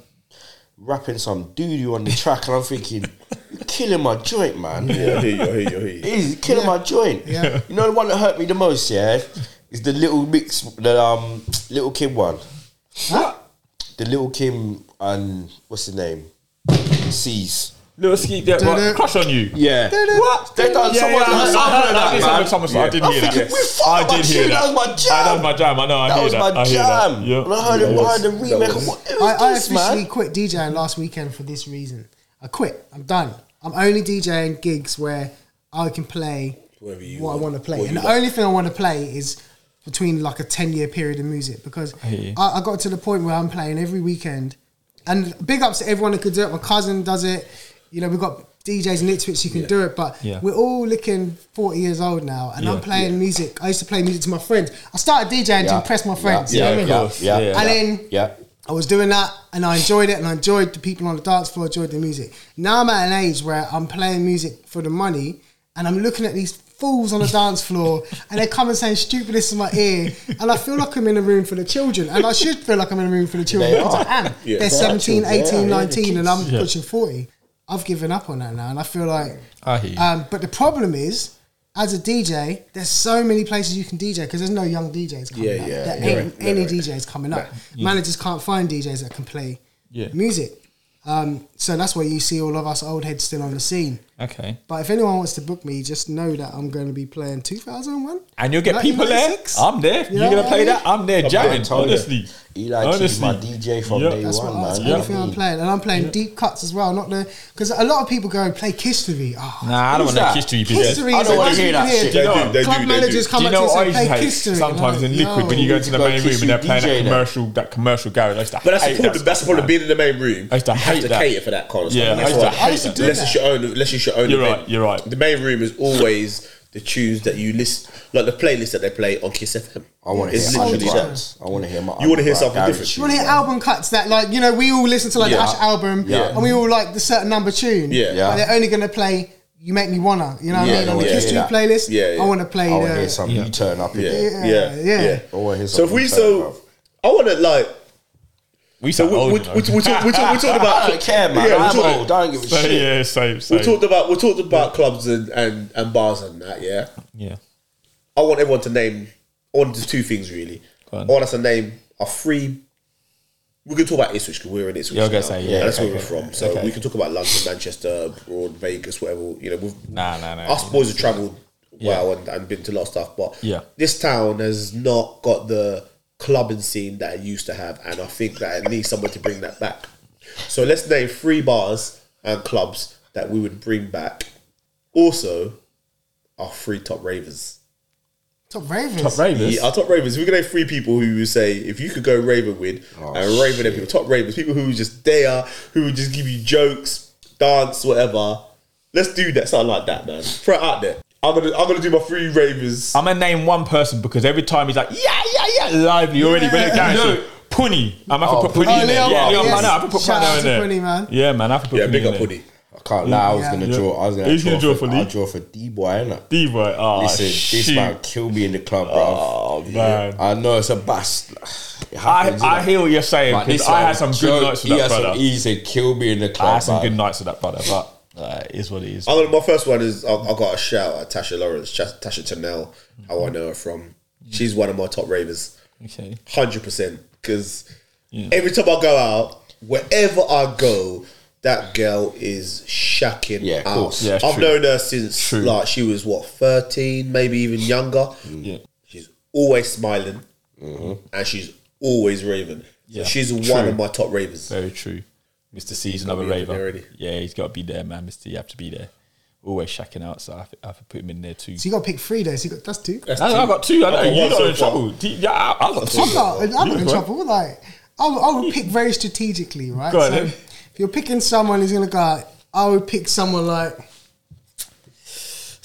rapping some doo doo on the track, and I'm thinking, "You're killing my joint, man." yeah, I hear you. I hear you. I hear you. He's killing Yeah. my joint. Yeah. You know the one that hurt me the most, yeah, is the little mix, the um, little Kim one, Huh? the little Kim and what's the name, C's. Little ski, yeah, Did what, crush on you. Yeah. What? They done Yeah, someone yeah, done I- I something heard that. that, Someone- man. someone- I didn't I'm hear that. thinking, we fucked I my did hear that. That was my That jam. was my jam. I know. I That hear was my I hear that. jam. Yeah. When I heard That him was- behind the that remake, was- what I, I officially quit DJing last weekend for this reason. I quit. I'm done. I'm only DJing gigs where I can play Whatever you what I want. want to play, What and the like. only thing I want to play is between like a ten year period of music because hear. I, I got to the point where I'm playing every weekend, and big ups to everyone who could do it. My cousin does it. You know, we've got DJs in Ipswich who can do it, but Yeah. we're all looking 40 years old now, and I'm Yeah. playing music. I used to play music to my friends. I started DJing to Yeah. impress my friends. you Yeah, know what I mean? yeah, yeah, Yeah. yeah, And then yeah. I was doing that and I enjoyed it and I enjoyed the people on the dance floor, enjoyed the music. Now I'm at an age where I'm playing music for the money and I'm looking at these fools on the dance floor and they come and saying stupidness in my ear and I feel like I'm in a room for the children and I should feel like I'm in a room for the children They because are. I am. Yeah. They're They are 17, 18, Yeah, yeah, 19 the and I'm Yeah. pushing 40. I've given up on that now and I feel like I hear you. um, but the problem is as a DJ, there's so many places you can DJ because there's no young DJs coming Yeah, up. yeah, there you're ain't right, any you're right. DJs coming up. Managers can't find DJs that can play Yeah. music. Um, so that's why you see all of us old heads still on the scene. Okay. But if anyone wants to book me, just know that I'm going to be playing 2001. And you'll get people there. I'm there. You know You're gonna play mean? that. I'm there jamming. told. Honestly. Eli Keith's my DJ from Yeah. day That's one, what man. that's You know what I I'm playing, and I'm playing deep cuts as well. Not the because a lot of people go and play history. Oh, ah, Nah, I don't Who's want no that? history business. history. I don't wanna hear that people shit. here. They do, they Club do, they managers do. come Do you up to what I say used to play hate? history. Sometimes in liquid when you go to the main room and they're playing that commercial, that commercial garage. I used to But that's the hate problem. that That's the stuff, problem. Being in the main room, I used to you have hate to that. cater for that kind of Yeah. I used to hate used to that. Unless it's your own, unless it's your own You're event. right, you're right. The main room is always the tunes that you list, like the playlist that they play on Kiss FM. I want to hear literally underground. that. I want to hear my. You wanna hear something different. You want to hear album cuts that, like, you know, we all listen to like Yeah. the Ash album, Yeah. and we all like the certain number tune. Yeah. Yeah. But they're only going to play "You Make Me Wanna." You know what Yeah, I mean? On the wanna history hear that. playlist, Yeah, yeah. I want to play I want to hear the. some Yeah. U-turn up in Yeah, yeah, Yeah, yeah. yeah. I want to hear So if we so, bruv. I want to like. We So sound we, old, we, we, we, talk, we, talk, we talked about. I don't care, man. Yeah, I'm talked- old. I don't give a So, shit. yeah, same, same. We talked about we talked about clubs and, and, and bars and that. Yeah, yeah. I want everyone to name. I want to do two things really. Go I on. want us to name a free. We can talk about Ipswich because we're in Ipswich. Yeah, I was now. say, yeah, that's okay, where we're from. So Okay. we can talk about London, Manchester, abroad, Vegas, whatever. You know, we've, Nah, nah, nah. us boys have travelled Yeah. well and, and been to a lot of stuff, but Yeah. this town has not got the clubbing scene that it used to have, and I think that it needs someone to bring that back. So let's name three bars and clubs that we would bring back. Also, our three top ravers. Top ravers. Top ravers. Yeah, our top ravers. We can name three people who would say if you could go raving with oh, and raving them people, top ravers, people who are just there, who would just give you jokes, dance, whatever. Let's do that, something like that, man. Throw it out there. I'm gonna, I'm gonna do my three ravers. I'm gonna name one person because every time he's like, yeah, yeah, yeah, lively already. When it Yeah. Punny. I'm have to Oh, put Punny Punny. in there. Oh, Yeah, Leon Leon, Yes. I know. Have to put Shout Punny out in there. Punny, man. Yeah, man. I have to put yeah, Punny big in up there. Puddy. can't lie. I was Yeah. gonna Yeah. draw. I was gonna. Who's gonna draw for I'll Lee? draw for D boy. Innit? D boy. Oh, ah, Listen, this man kill me in the club, bro. Oh man. I know it's a bust. It I, happens, I innit? hear what you're saying But because this I had some good nights with that brother. He said, "Kill me in the club." I had some good nights with that brother, but uh, it is what it is. I'm my first one is I, I got a shout at Tasha Lawrence, Ch- Tasha Chanel, how I know her from. She's one of my top ravers, Okay. hundred percent. Because every time I go out, wherever I go, that girl is shacking Yeah, of out. course. Yeah, I've true. known her since True. like she was what thirteen, maybe even younger. Yeah. She's always smiling, and she's always raving. So Yeah, she's one of my top ravers. Very true. Mr. C's He's another gotta be in there raver. Yeah, he's got to be there, man. Mr. You have to be there. Always shacking out, so I have, to, I have to put him in there too. So you got to pick three there. So you got that's two. That's I, two. I got two. I know I've you one got so in far. trouble. D- Yeah, I, I got two. I'm not. I'm not in trouble. Like I would, I would pick very strategically, right? Go so then. if you're picking someone who's gonna go, out, I would pick someone like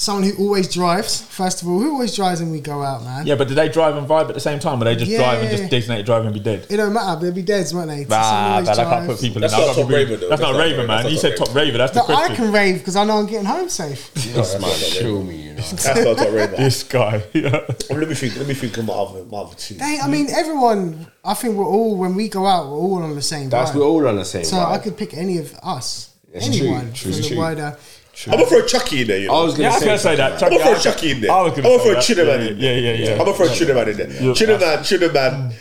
someone who always drives. First of all, who always drives when we go out, man? Yeah, but do they drive and vibe at the same time, or they just drive and just designated drive and be dead? It don't matter. They'll be dead, won't they? Nah, man, I can't put people That's in. not I've got top people- raver, though. That's not raver, raver. man. That's He not said top top raver. That's the No, I question. can rave because I know I'm getting home safe. This man kill me, you know. That's not top raver. This guy. Yeah. Let me think. Let me think of my other, my other two. They, I mean, everyone. I think we're all when we go out, we're all on the same. That's vibe. we're all on the same. So vibe. I could pick any of us, It's anyone true, from true, the true. wider. I'm gonna throw Chucky in there. You know? I was gonna Yeah, I was say, gonna say that. I'm gonna throw Chucky in there. I was I'm gonna gonna throw that. Chinaman Yeah, in there. yeah, yeah. yeah. I'm gonna throw Chinaman in there. Yeah. Chinaman, Chinaman.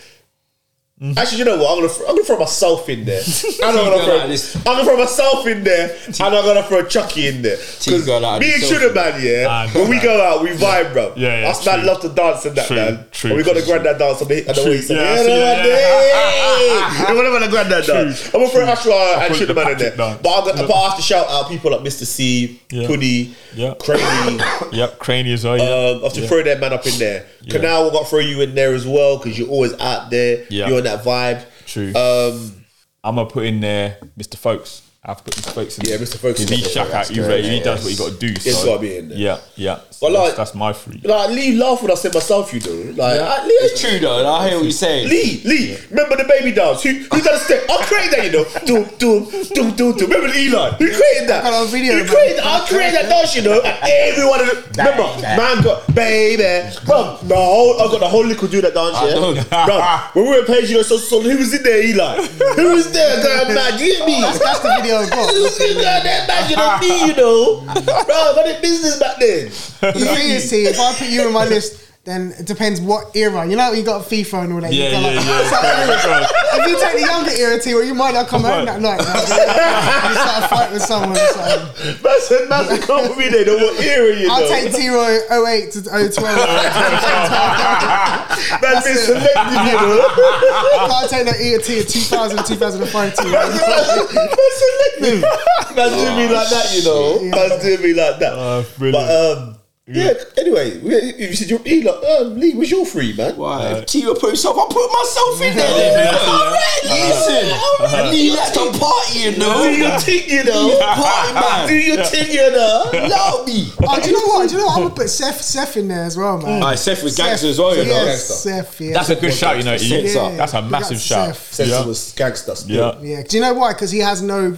Actually, you know what? I'm gonna throw, I'm gonna throw myself in there. I'm gonna throw like this. I'm gonna throw myself in there, and I'm gonna throw Chucky in there. Team go like me and this. Chinaman, yeah. Ah, when we go out, we vibe, bro. Yeah, yeah, Us man true. love to dance and that, True, man. true, And we got the true, granddad dance on the on the True, waist. yeah, I Yeah, see no, that, yeah. We wanna have a granddad dance. I'm gonna throw Ashra and put the Chinaman in there. Patrick dance. But I'm gonna, but I have to shout out people like Mr. C, Yeah. Puddy, Yeah. Craney. Yep, Craney as well. Yeah. Um, I have to throw that man up in there. Canal, I got to throw you in there as well because you're always out there. Yeah. You're on that vibe. True. Um, I'm gonna put in there Mr. Folks. I have to put Mr. Folks in. Yeah. Mr. Folks is 'Cause he up there, shack out. He, good, ra- he does what he got to do. It's so- gotta be in there. Yeah, yeah. So But like- that's, that's my three. like Lee laughed when I said myself, you know. Like I- Lee, It's true though, and I hear what you're saying. Lee, Lee, remember the baby dance? Who, who done the step? I created that, you know. Do, do, do, do, do. Remember Eli? Who created that? I got a video Who about created it. that? I created that dance, you know. And everyone, remember, man got baby. Bro, the whole, I got the whole liquid do that dance, I yeah. Bro, when we were page, you know, so, so who was in there, Eli? Who was there? Going mad, you get me? That's the video Who was in there? That you know me, you know. Bro, I did business back then. You see, if I put you in my list, then it depends what era. You know, you got FIFA and all that. you Yeah, go yeah, like, yeah. certain. If you take the younger era, T, well, you might not come home that night. You start a fight with someone. or something. Man said, man said, come with me there. Know what era, you. I'll take T Roy 08 to 012. Man been selective, you know. I'll take that era T of 2000 2005 T. Man selective. Man do me like that, you know. Man do me like that. Oh, but um, yeah. Anyway, we- you said you're Lee. Like, um, Lee, was your free man? Why? Uh, if Tio put himself, I put myself in there. Alright, uh-huh. listen. Uh-huh. Lee likes to party, you know. Do know. your thing, you know. Party man. Do your thing, you know. Love me. Oh, do you know what? Do you know what? I'm gonna put Seth, Seth in there as well, man. Mm. Alright, Seth was gangster as well, you know. Yes, Seth. Yeah. That's a good shout, you know. Sensor. That's a massive up shout. Seth. Sense Yeah. was gangster still. Yeah. Yeah. Do you know why? Because he has no.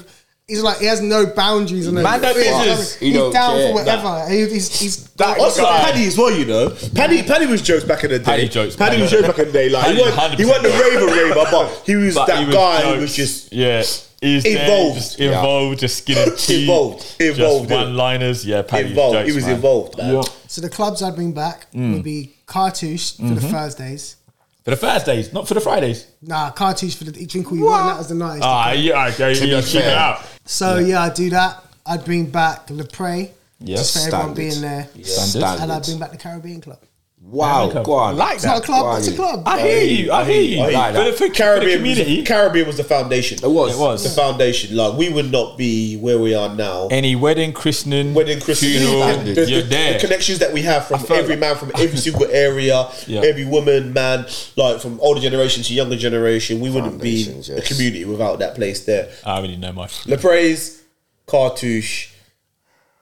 He's like he has no boundaries and no. Man, that business. He's don't down care. for whatever. He- he's he's That Also, guy- Paddy as well, you know. Paddy, Paddy was jokes back in the day. Paddy jokes. Paddy was jokes back in the day. Like he wasn't, he wasn't the 100% raver raver, but he was But that he was guy who jokes. was just yeah. He's there, Involved. just involved, just skinning teeth, Involved. Involved, just yeah. one-liners. Yeah, Paddy involved. Jokes, he was man. involved, man. Yeah. So the clubs I'd bring back Mm. would be Cartouche for Mm-hmm. the Thursdays. For the Thursdays, not for the Fridays. Nah, Cartouche for the you drink all you want. That was the night. Ah, yeah, okay, To yeah, be keep it out. So yeah, I'd do that. I'd bring back Lepre. Yeah, just for everyone standard. being there. Standard. And I'd bring back the Caribbean Club. Wow, go on. Like It's not a that. club. It's a club. I hear you. I hear you. I hear But that. for, for the Caribbean, community, was, Caribbean was the foundation. It was. It was. the foundation. Like we would not be where we are now. any wedding, christening, Wedding, Christmas, funeral, the, the- you're the- there. the connections that we have from every that. man from every single area, Yeah. every woman, man, like from older generation to younger generation, we wouldn't be Foundations, a community without that place there. I really know much. Lepres, Cartouche,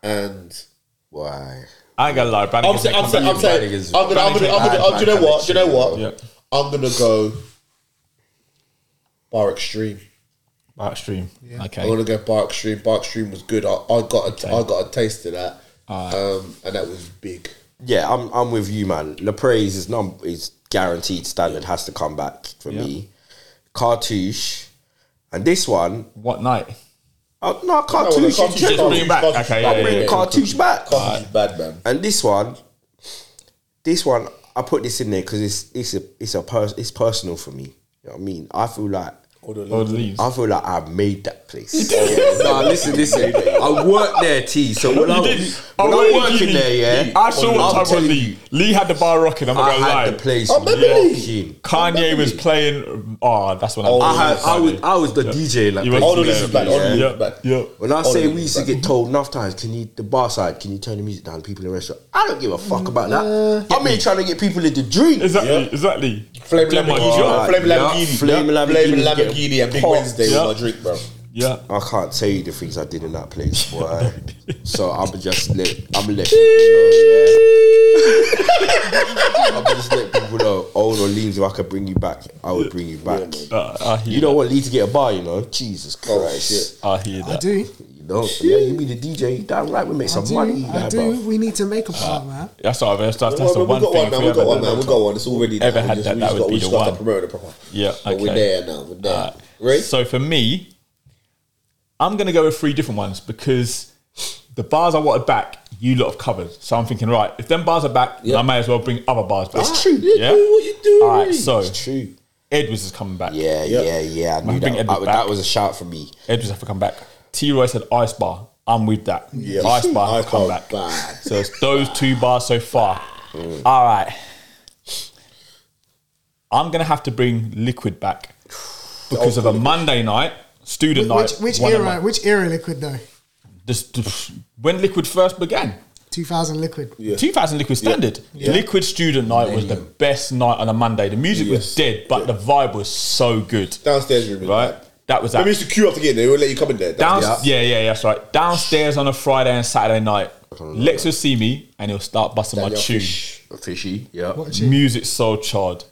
and I Why? ain't gonna lie, Brandon. I'm saying, I'm saying, I'm saying, I'm gonna, I'm gonna, I'm gonna, do you know what? Do you know what? Yeah. I'm gonna go bar extreme. Bark Stream. Okay. I'm gonna go Bark Stream. Bark Stream was good. I, I got a, I got a taste of that, um, and that was big. Yeah, I'm I'm with you, man. Le Praise is num is guaranteed standard has to come back for me. Cartouche, and this one, What night? Uh, no, No, Cartouche. the in Cartouche- general. bring it back. Cartouche- Okay, Cartouche- yeah, Bring yeah, Cartouche back. Cartouche is bad, man. And this one, this one, I put this in there because it's it's a it's a pers- it's personal for me. You know what I mean? I feel like Or the leaves. I feel like I've made that place. no, listen, listen. I worked there, T. So when I You was, did. when I really, was working Lee? there, yeah, I saw what time was Lee. Lee had the bar rocking. I'm not I gonna had lie. the place Oh, maybe. rocking. Kanye was playing. Oh, that's when I. Oh, I had, I was, I was the DJ in that You All the leaves is bad. All the Yeah. leaves is bad. Yeah. When I All say we used to get told enough times, can you the bar side, can you turn the music down? People in the restaurant, I don't give a fuck mm, about that. I'm here trying to get people into drink. Exactly. Exactly. Flame Lamborghini. Flame Lamborghini, Flame Flame Lamborghini, Lamborghini, and Big Wednesday Yeah. with my drink, bro. Yeah. I can't tell you the things I did in that place, boy. so I'm just let I'm let people know, yeah. I'm just let people know. Old or leaves, if I could bring you back, I would bring you back. Uh, you don't want Lee to get a bar, you know? Jesus Oh, Christ. shit. I hear that. I do. You know? Yeah, you be the DJ. Damn right, we make I some do. money. I there, do. bruv. We need to make a part, ah, man. That's all. That's, that's, that's the Well, one we got thing. one if now. we We got one done now. We that. got one. It's already Ever now. had we just, that, that would got, be we the just got one. to promote it proper. Yeah, But we're okay. there now. We're there. Alright. Right? So for me, I'm gonna go with three different ones because the bars I wanted back, you lot have covered. So I'm thinking, right, if them bars are back, then I might as well bring other bars back. It's true. Yeah. Do what you do. All right. right? So It's true. Edwards is coming back. Yeah, Yeah. yeah, yeah. I knew bring that. Edward I- that was a shout for me. Edwards have to come back. T. Roy said Ice Bar. I'm with that. Yeah. Ice Bar Ice come back. bad. So it's those two bars so far. All right. I'm gonna have to bring Liquid back because of a Monday night student Which night. which era? my- Which era liquid though? This, when Liquid first began. 2000 liquid. 2000 Liquid Standard. Liquid Student Night was the best night on a Monday. The music was dead, but the vibe was so good. Downstairs room. Right? bad. That was Let that. me used to queue up to get in there. They won't let you come in there. Down, yeah. yeah, yeah, that's right. Downstairs on a Friday and Saturday night, Lex will see me and he'll start busting my tune. Fish. Fishy, yeah. Music so charred.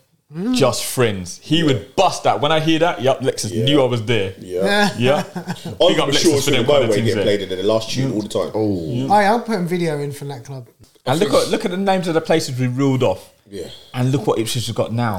Just friends. He would bust that. When I hear that, yep, Lexus Yeah. knew I was there. Yeah. Yeah. I Big up Lexus sure for seeing them the kind of motorway things played in there, the last tune all the time. Oh, yeah, I'm putting video in for that club. And look at look at the names of the places we ruled off. Yeah. And look what Ipswich has got now.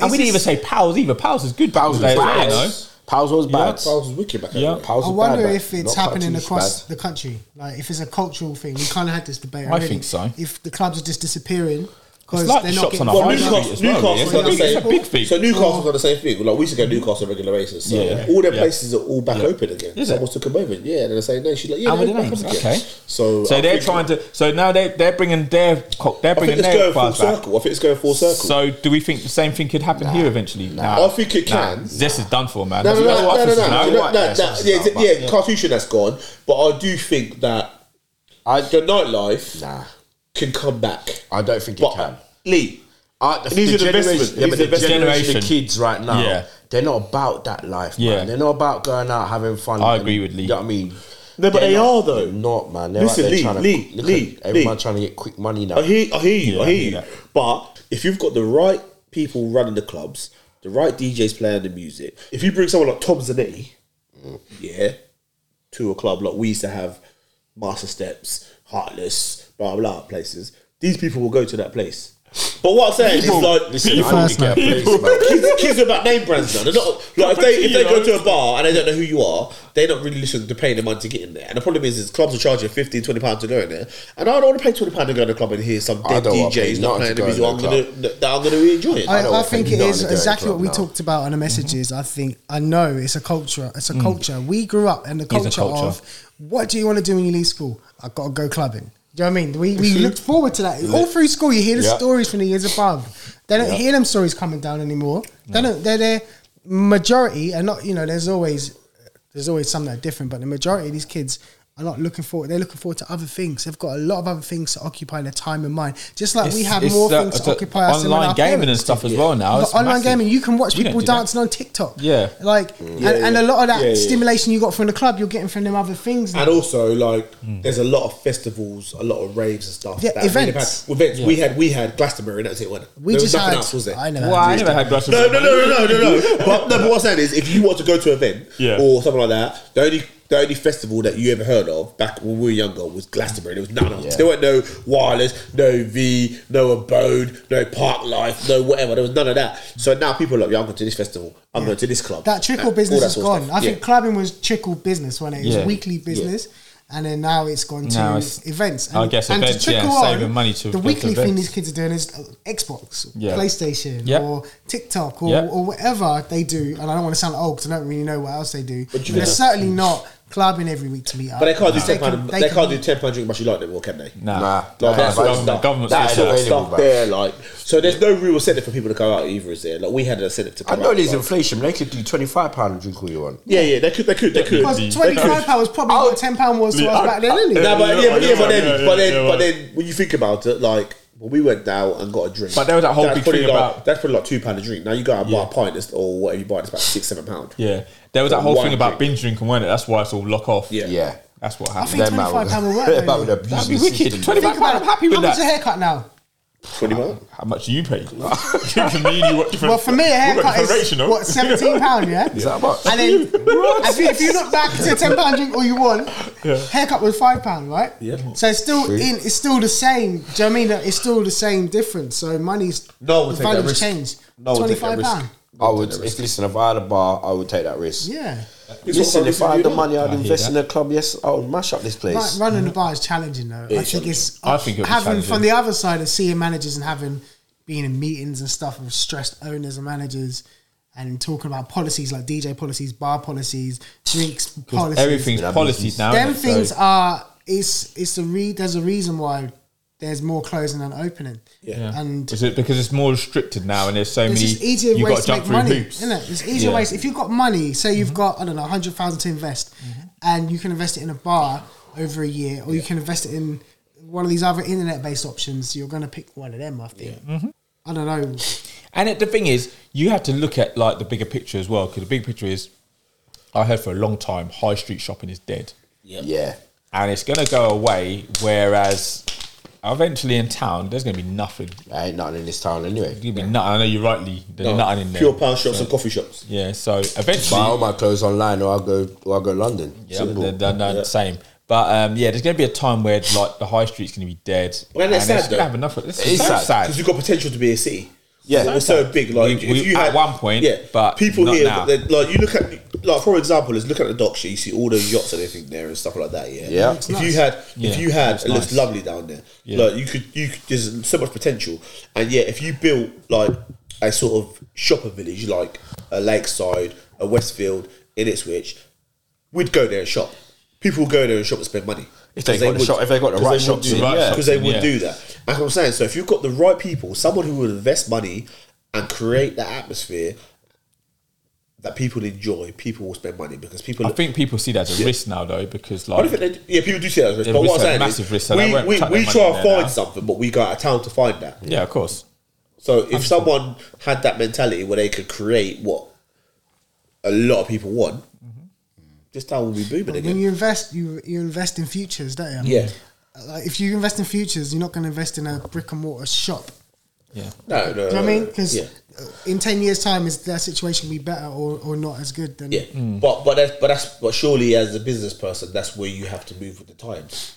But And we didn't even say Pals either. Pals is good. Pals was back in the day, bad. you know? Pals was bad. Pals was wicked back Yeah. then. Pals I was wonder bad, if it's happening across bad. the country. Like, if it's a cultural thing. We kind of had this debate I already. think so. If the clubs are just disappearing because It's like they're the not shops getting on a Well, high funded. street Newcastle, as well, Newcastle's yeah. done the It's a same. big thing. So Newcastle's done the same thing. Like we used to go to Newcastle on a regular basis. So Yeah. all their Yeah. places are all back open again. Is it? Someone took them over. Yeah, and they're saying no. She's like, yeah, And they're with the back names, up again. okay. So, So I they're think- trying to. So now they they're bringing their co- they're I think bringing it's their going full bars back. circle. I think it's going full circle. So do we think the same thing could happen here eventually? Nah. I think it Nah. can. This is done for, man. No, no, no, no, no, no, no, no, no, no, yeah, yeah, but- yeah, cartouche that's gone, but I do think that I, the nightlife nah, can come back. I don't think it But can. Lee, Uh, the, These the are the generation, investment- yeah, these but are the the best generation, generation. of kids right now, Yeah. they're not about that life, man. Yeah. They're not about going out having fun. I and- agree with Lee. You know what I mean? No, but They're they not- are, though. they're Not man. They're Listen, out there Lee, trying to Lee, look Lee, at everyone Lee. trying to get quick money now. I hear, I hear you, Yeah, I I hear hear you. that. But if you've got the right people running the clubs, the right DJs playing the music, if you bring someone like Tom Zanetti, yeah, to a club like we used to have, Master Steps, Heartless, blah blah places, these people will go to that place. But what I'm saying is like Listen, People- I need to get a place, kids, kids are about name brands now. They're not like if they if they go to a bar and they don't know who you are, they're not really listening to paying the money to get in there. And the problem is, is clubs are charging 15, 20 pounds to go in there, and I don't want to pay twenty pounds to go in the club and hear some dead don't DJs not playing the music I'm gonna that I'm gonna be enjoying. I, don't I think to it pay is nothing to go in exactly what we now. talked about on the messages. I think I know it's a culture. It's a mm. culture. We grew up in the a culture, culture. of what do you want to do when you leave school? I've got to go clubbing. Do you know what I mean? We, we looked forward to that all through school. You hear the Yeah. stories from the years above. They don't hear them stories coming down anymore. They don't. They're the majority, and not you know. There's always there's always some that are different, but the majority of these kids are not looking forward. They're looking forward to other things. They've got a lot of other things to occupy their time and mind. Just like we have more the- things to occupy us. online our gaming and stuff did. as well now. It's online massive. gaming, you can watch We people do that. dancing on TikTok. Yeah. like and, and a lot of that stimulation you got from the club, you're getting from them other things. now. And also, like, hmm. there's a lot of festivals, a lot of raves and stuff. Yeah, that we events. had. Events. We had we had Glastonbury, and that's it. Wasn't it? we there just was nothing had. else, was there? I never. Well, had I never had. Glastonbury. No, no, no, no, no, no, no. but, no, but what I'm saying is, if you want to go to an event or something like that, the only the only festival that you ever heard of back when we were younger was Glastonbury. There was none of them. There weren't no wireless, no V, no abode, no park life, no whatever. There was none of that. So now people are like, yeah, I'm going to this festival. I'm going to this club. That trickle And business that is sort of gone. stuff. I think clubbing was trickle business when it was Yeah. weekly business. And then now it's gone to Now it's- events. I And, guess and to events, yeah, trickle saving money to the go to weekly thing these kids are doing is uh, Xbox, Yeah. PlayStation, Yep. or TikTok, or, Yep. or whatever they do. And I don't want to sound old because I don't really know what else they do. But you they're certainly not clubbing every week to meet up. But they can't do ten can- pound. they They can- can't do ten pound drink much you like them, or can they? Nah. Nah. Like Nah, that's but what it's stuff. government that That sort of stuff bruv. there, like so. There's no real incentive for people to go out either, is there? Like we had an incentive to I know out. there's like- inflation. They could do twenty five pound drink all you want. Yeah, yeah, they could, they could, they could. Because They twenty five pounds was probably what ten pound was to us back then, isn't it? No, but yeah, but then, but then, but then, when you think about it, like when we went out and got a drink, But there was that whole that's big probably thing like, about- that's probably like two pound a drink. Now you go out and buy a pint that's- or whatever you buy, it's about six, seven pound. Yeah. There was that whole one thing about binge drinking, wasn't it? That's why it's all lock off. Yeah. Yeah. That's what I happened. think Them twenty man five with- pound will work. them man though. with That'd be the wicked. system. 25 Think about I'm happy with How much that. a haircut now? Twenty pound. How much do you pay? for me and you got different. Well, for me, a haircut is rates, what seventeen pound, yeah. Is that much? And then if you, if you look back to ten pound drink all you want, haircut was five pound, right? Yeah. So it's still True. in, it's still the same. Do you know what I mean? It's still the same difference. So money's No one would the take that value's risk. changed. No one would Twenty take that risk. I would. If listen, if I had a bar, I would take that risk. Yeah. Listen, if I had the money, I'd invest in a club. Yes, I would mash up this place. Run- Running the bar is challenging though. I think it's I think it'll having from the other side of seeing managers and having been in meetings and stuff with stressed owners and managers and talking about policies like DJ policies, bar policies, drinks policies. Everything's policies now. Them things So- are it's it's a re there's a reason why there's more closing than opening. Yeah. And Is it because it's more restricted now and there's so it's many just easier you ways got to jump make through money, hoops. isn't it? It's easier Yeah. ways. If you've got money, say you've got I don't know hundred thousand to invest, and you can invest it in a bar over a year, or you can invest it in one of these other internet-based options. You're going to pick one of them, I think. Mm-hmm. I don't know. And it, the thing is, you have to look at like the bigger picture as well. Because the big picture is, I heard for a long time, high street shopping is dead, Yeah. and it's going to go away. Whereas, eventually in town, there's going to be nothing. There ain't nothing in this town anyway. There's going to be nothing. I know you rightly. There's No, nothing in there. Pure pound shops and coffee shops. Yeah. So eventually, Buy all my clothes online, or I'll go, or I'll go London. yeah, Simple. they're, they're not the same. But um, yeah, there's going to be a time where like the high street's going to be dead. Well, and it's sad, going to have enough. Of, it's, It is so sad. sad. Because you've got potential to be a city. Yeah. it's so big. Like We- we- if you at had one point, yeah. but people not here, now. they- like you look at, like for example, is look at the docks. here, You see all those yachts and everything there and stuff like that. Yeah, Yeah. If It's you had, Yeah, if you had, it looks nice. lovely down there. Yeah. Like you could, you could, there's so much potential. And yeah, if you built like a sort of shopper village, like a Lakeside, a Westfield, in Ipswich, we'd go there and shop. People would go there and shop and spend money. If they got the would- shop- if they got the 'cause right would shops do in, that. yeah. because they would Yeah. do that. That's what I'm saying. So if you've got the right people, someone who would invest money and create that atmosphere that people enjoy, people will spend money because people. I think people see that as a risk now, though, because like don't think they, yeah, people do see that as a risk. But risk what I'm saying massive is, risk, so we, we, we try money and find now. something, but we go out of town to find that. yeah, of course. So if someone had that mentality where they could create what a lot of people want, this town will be booming When again. you invest, you you invest in futures, don't you? Yeah. Like if you invest in futures, you're not going to invest in a brick and mortar shop. Yeah. No, no, Do you know what I mean? Because yeah. in ten years' time, is that situation be better or, or not as good? Then Yeah, Mm. but but that's but that's but surely as a business person, that's where you have to move with the times.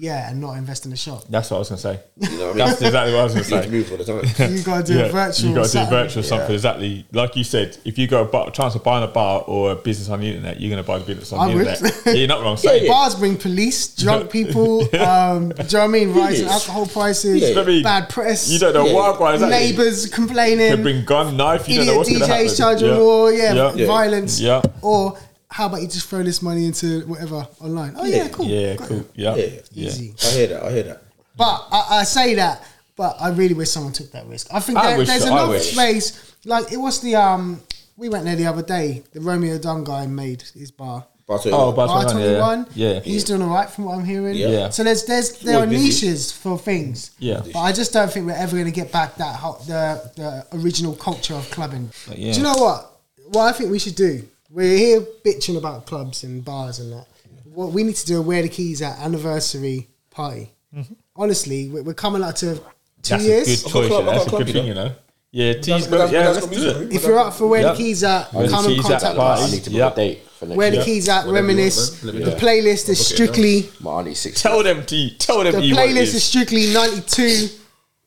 Yeah, and not invest in a shop. That's what I was going to say. You know what I mean? That's exactly what I was going you have to to say. move with the times. You got to do a virtual. You got to do something. virtual something exactly like you said. If you go a chance of buying a bar or a business on the internet, you're going to buy the business on I the would. internet. yeah, you're not wrong saying. Bars bring police, drunk people. Um, do you know what I mean? Rising alcohol prices, Yeah. I bad press. You don't know Yeah. what bar exactly. Neighbours complaining. Could bring gun, knife. You don't know idiot what's going to happen. DJs charging Yeah. more. Yeah, Yeah. Yeah. violence. Yeah. Or how about you just throw this money into whatever online? Oh yeah, Yeah. cool. Yeah, Got cool. Yeah. Yeah. yeah. Easy. I hear that. I hear that. But I, I say that, but I really wish someone took that risk. I think I there, wish there's so, I enough wish. space. Like it was the um, we went there the other day. The Romeo Dunn guy made his bar. Bar Oh, 21. Bar Bar 21, yeah. Yeah. He's doing all right from what I'm hearing. Yeah. Yeah. So there's there's there Boy are busy. niches for things. Yeah. But I just don't think we're ever going to get back that ho- the the original culture of clubbing. yeah. Do you know what? What I think we should do? We're here bitching about clubs and bars and that. What we need to do a where the keys at anniversary party. Mm-hmm. Honestly, we're, we're coming up to two That's years. a good choice. club, yeah, That's I've a good thing, you know. Yeah, tease, but yeah, let's do it. If you're up for where Yep. the keys at, Where come and keys at contact party. I us. need to book Yep. a date for next Where the keys at, Whatever you want, reminisce. man. Let me The playlist is strictly My auntie's six. Tell them, to Tell them. the what it playlist is is. strictly ninety two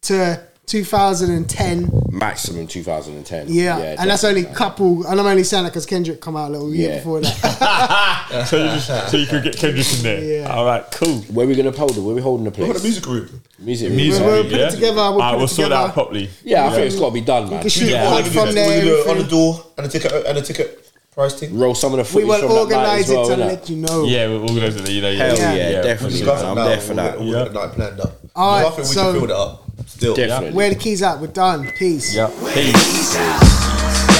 to two thousand and ten. maximum 2010. Yeah, and that's only couple. And I'm only saying that because Kendrick come out a little year Yeah. before that. so, you just, so you could get Kendrick in there. Yeah. All right, cool. Where we gonna hold it? Where we holding the We've got place? a music room. Music. Music, We'll put it yeah? together, we'll All put right, we'll sort that out properly. Yeah, I think it's got to be done, man. You can shoot Yeah. pod What from there. Do we do it on the door and a ticket and a ticket price thing? Roll some of the We footage will from that night organise it well, to let you know. Yeah, we're organising it. You know, yeah. Hell yeah, Yeah. definitely. Discuss Man, it I'm now, there for we'll that. get- the night planned up. All right, I think we can build it up. Still. Definitely. Where the keys at? We're done. Peace. Yeah. Peace.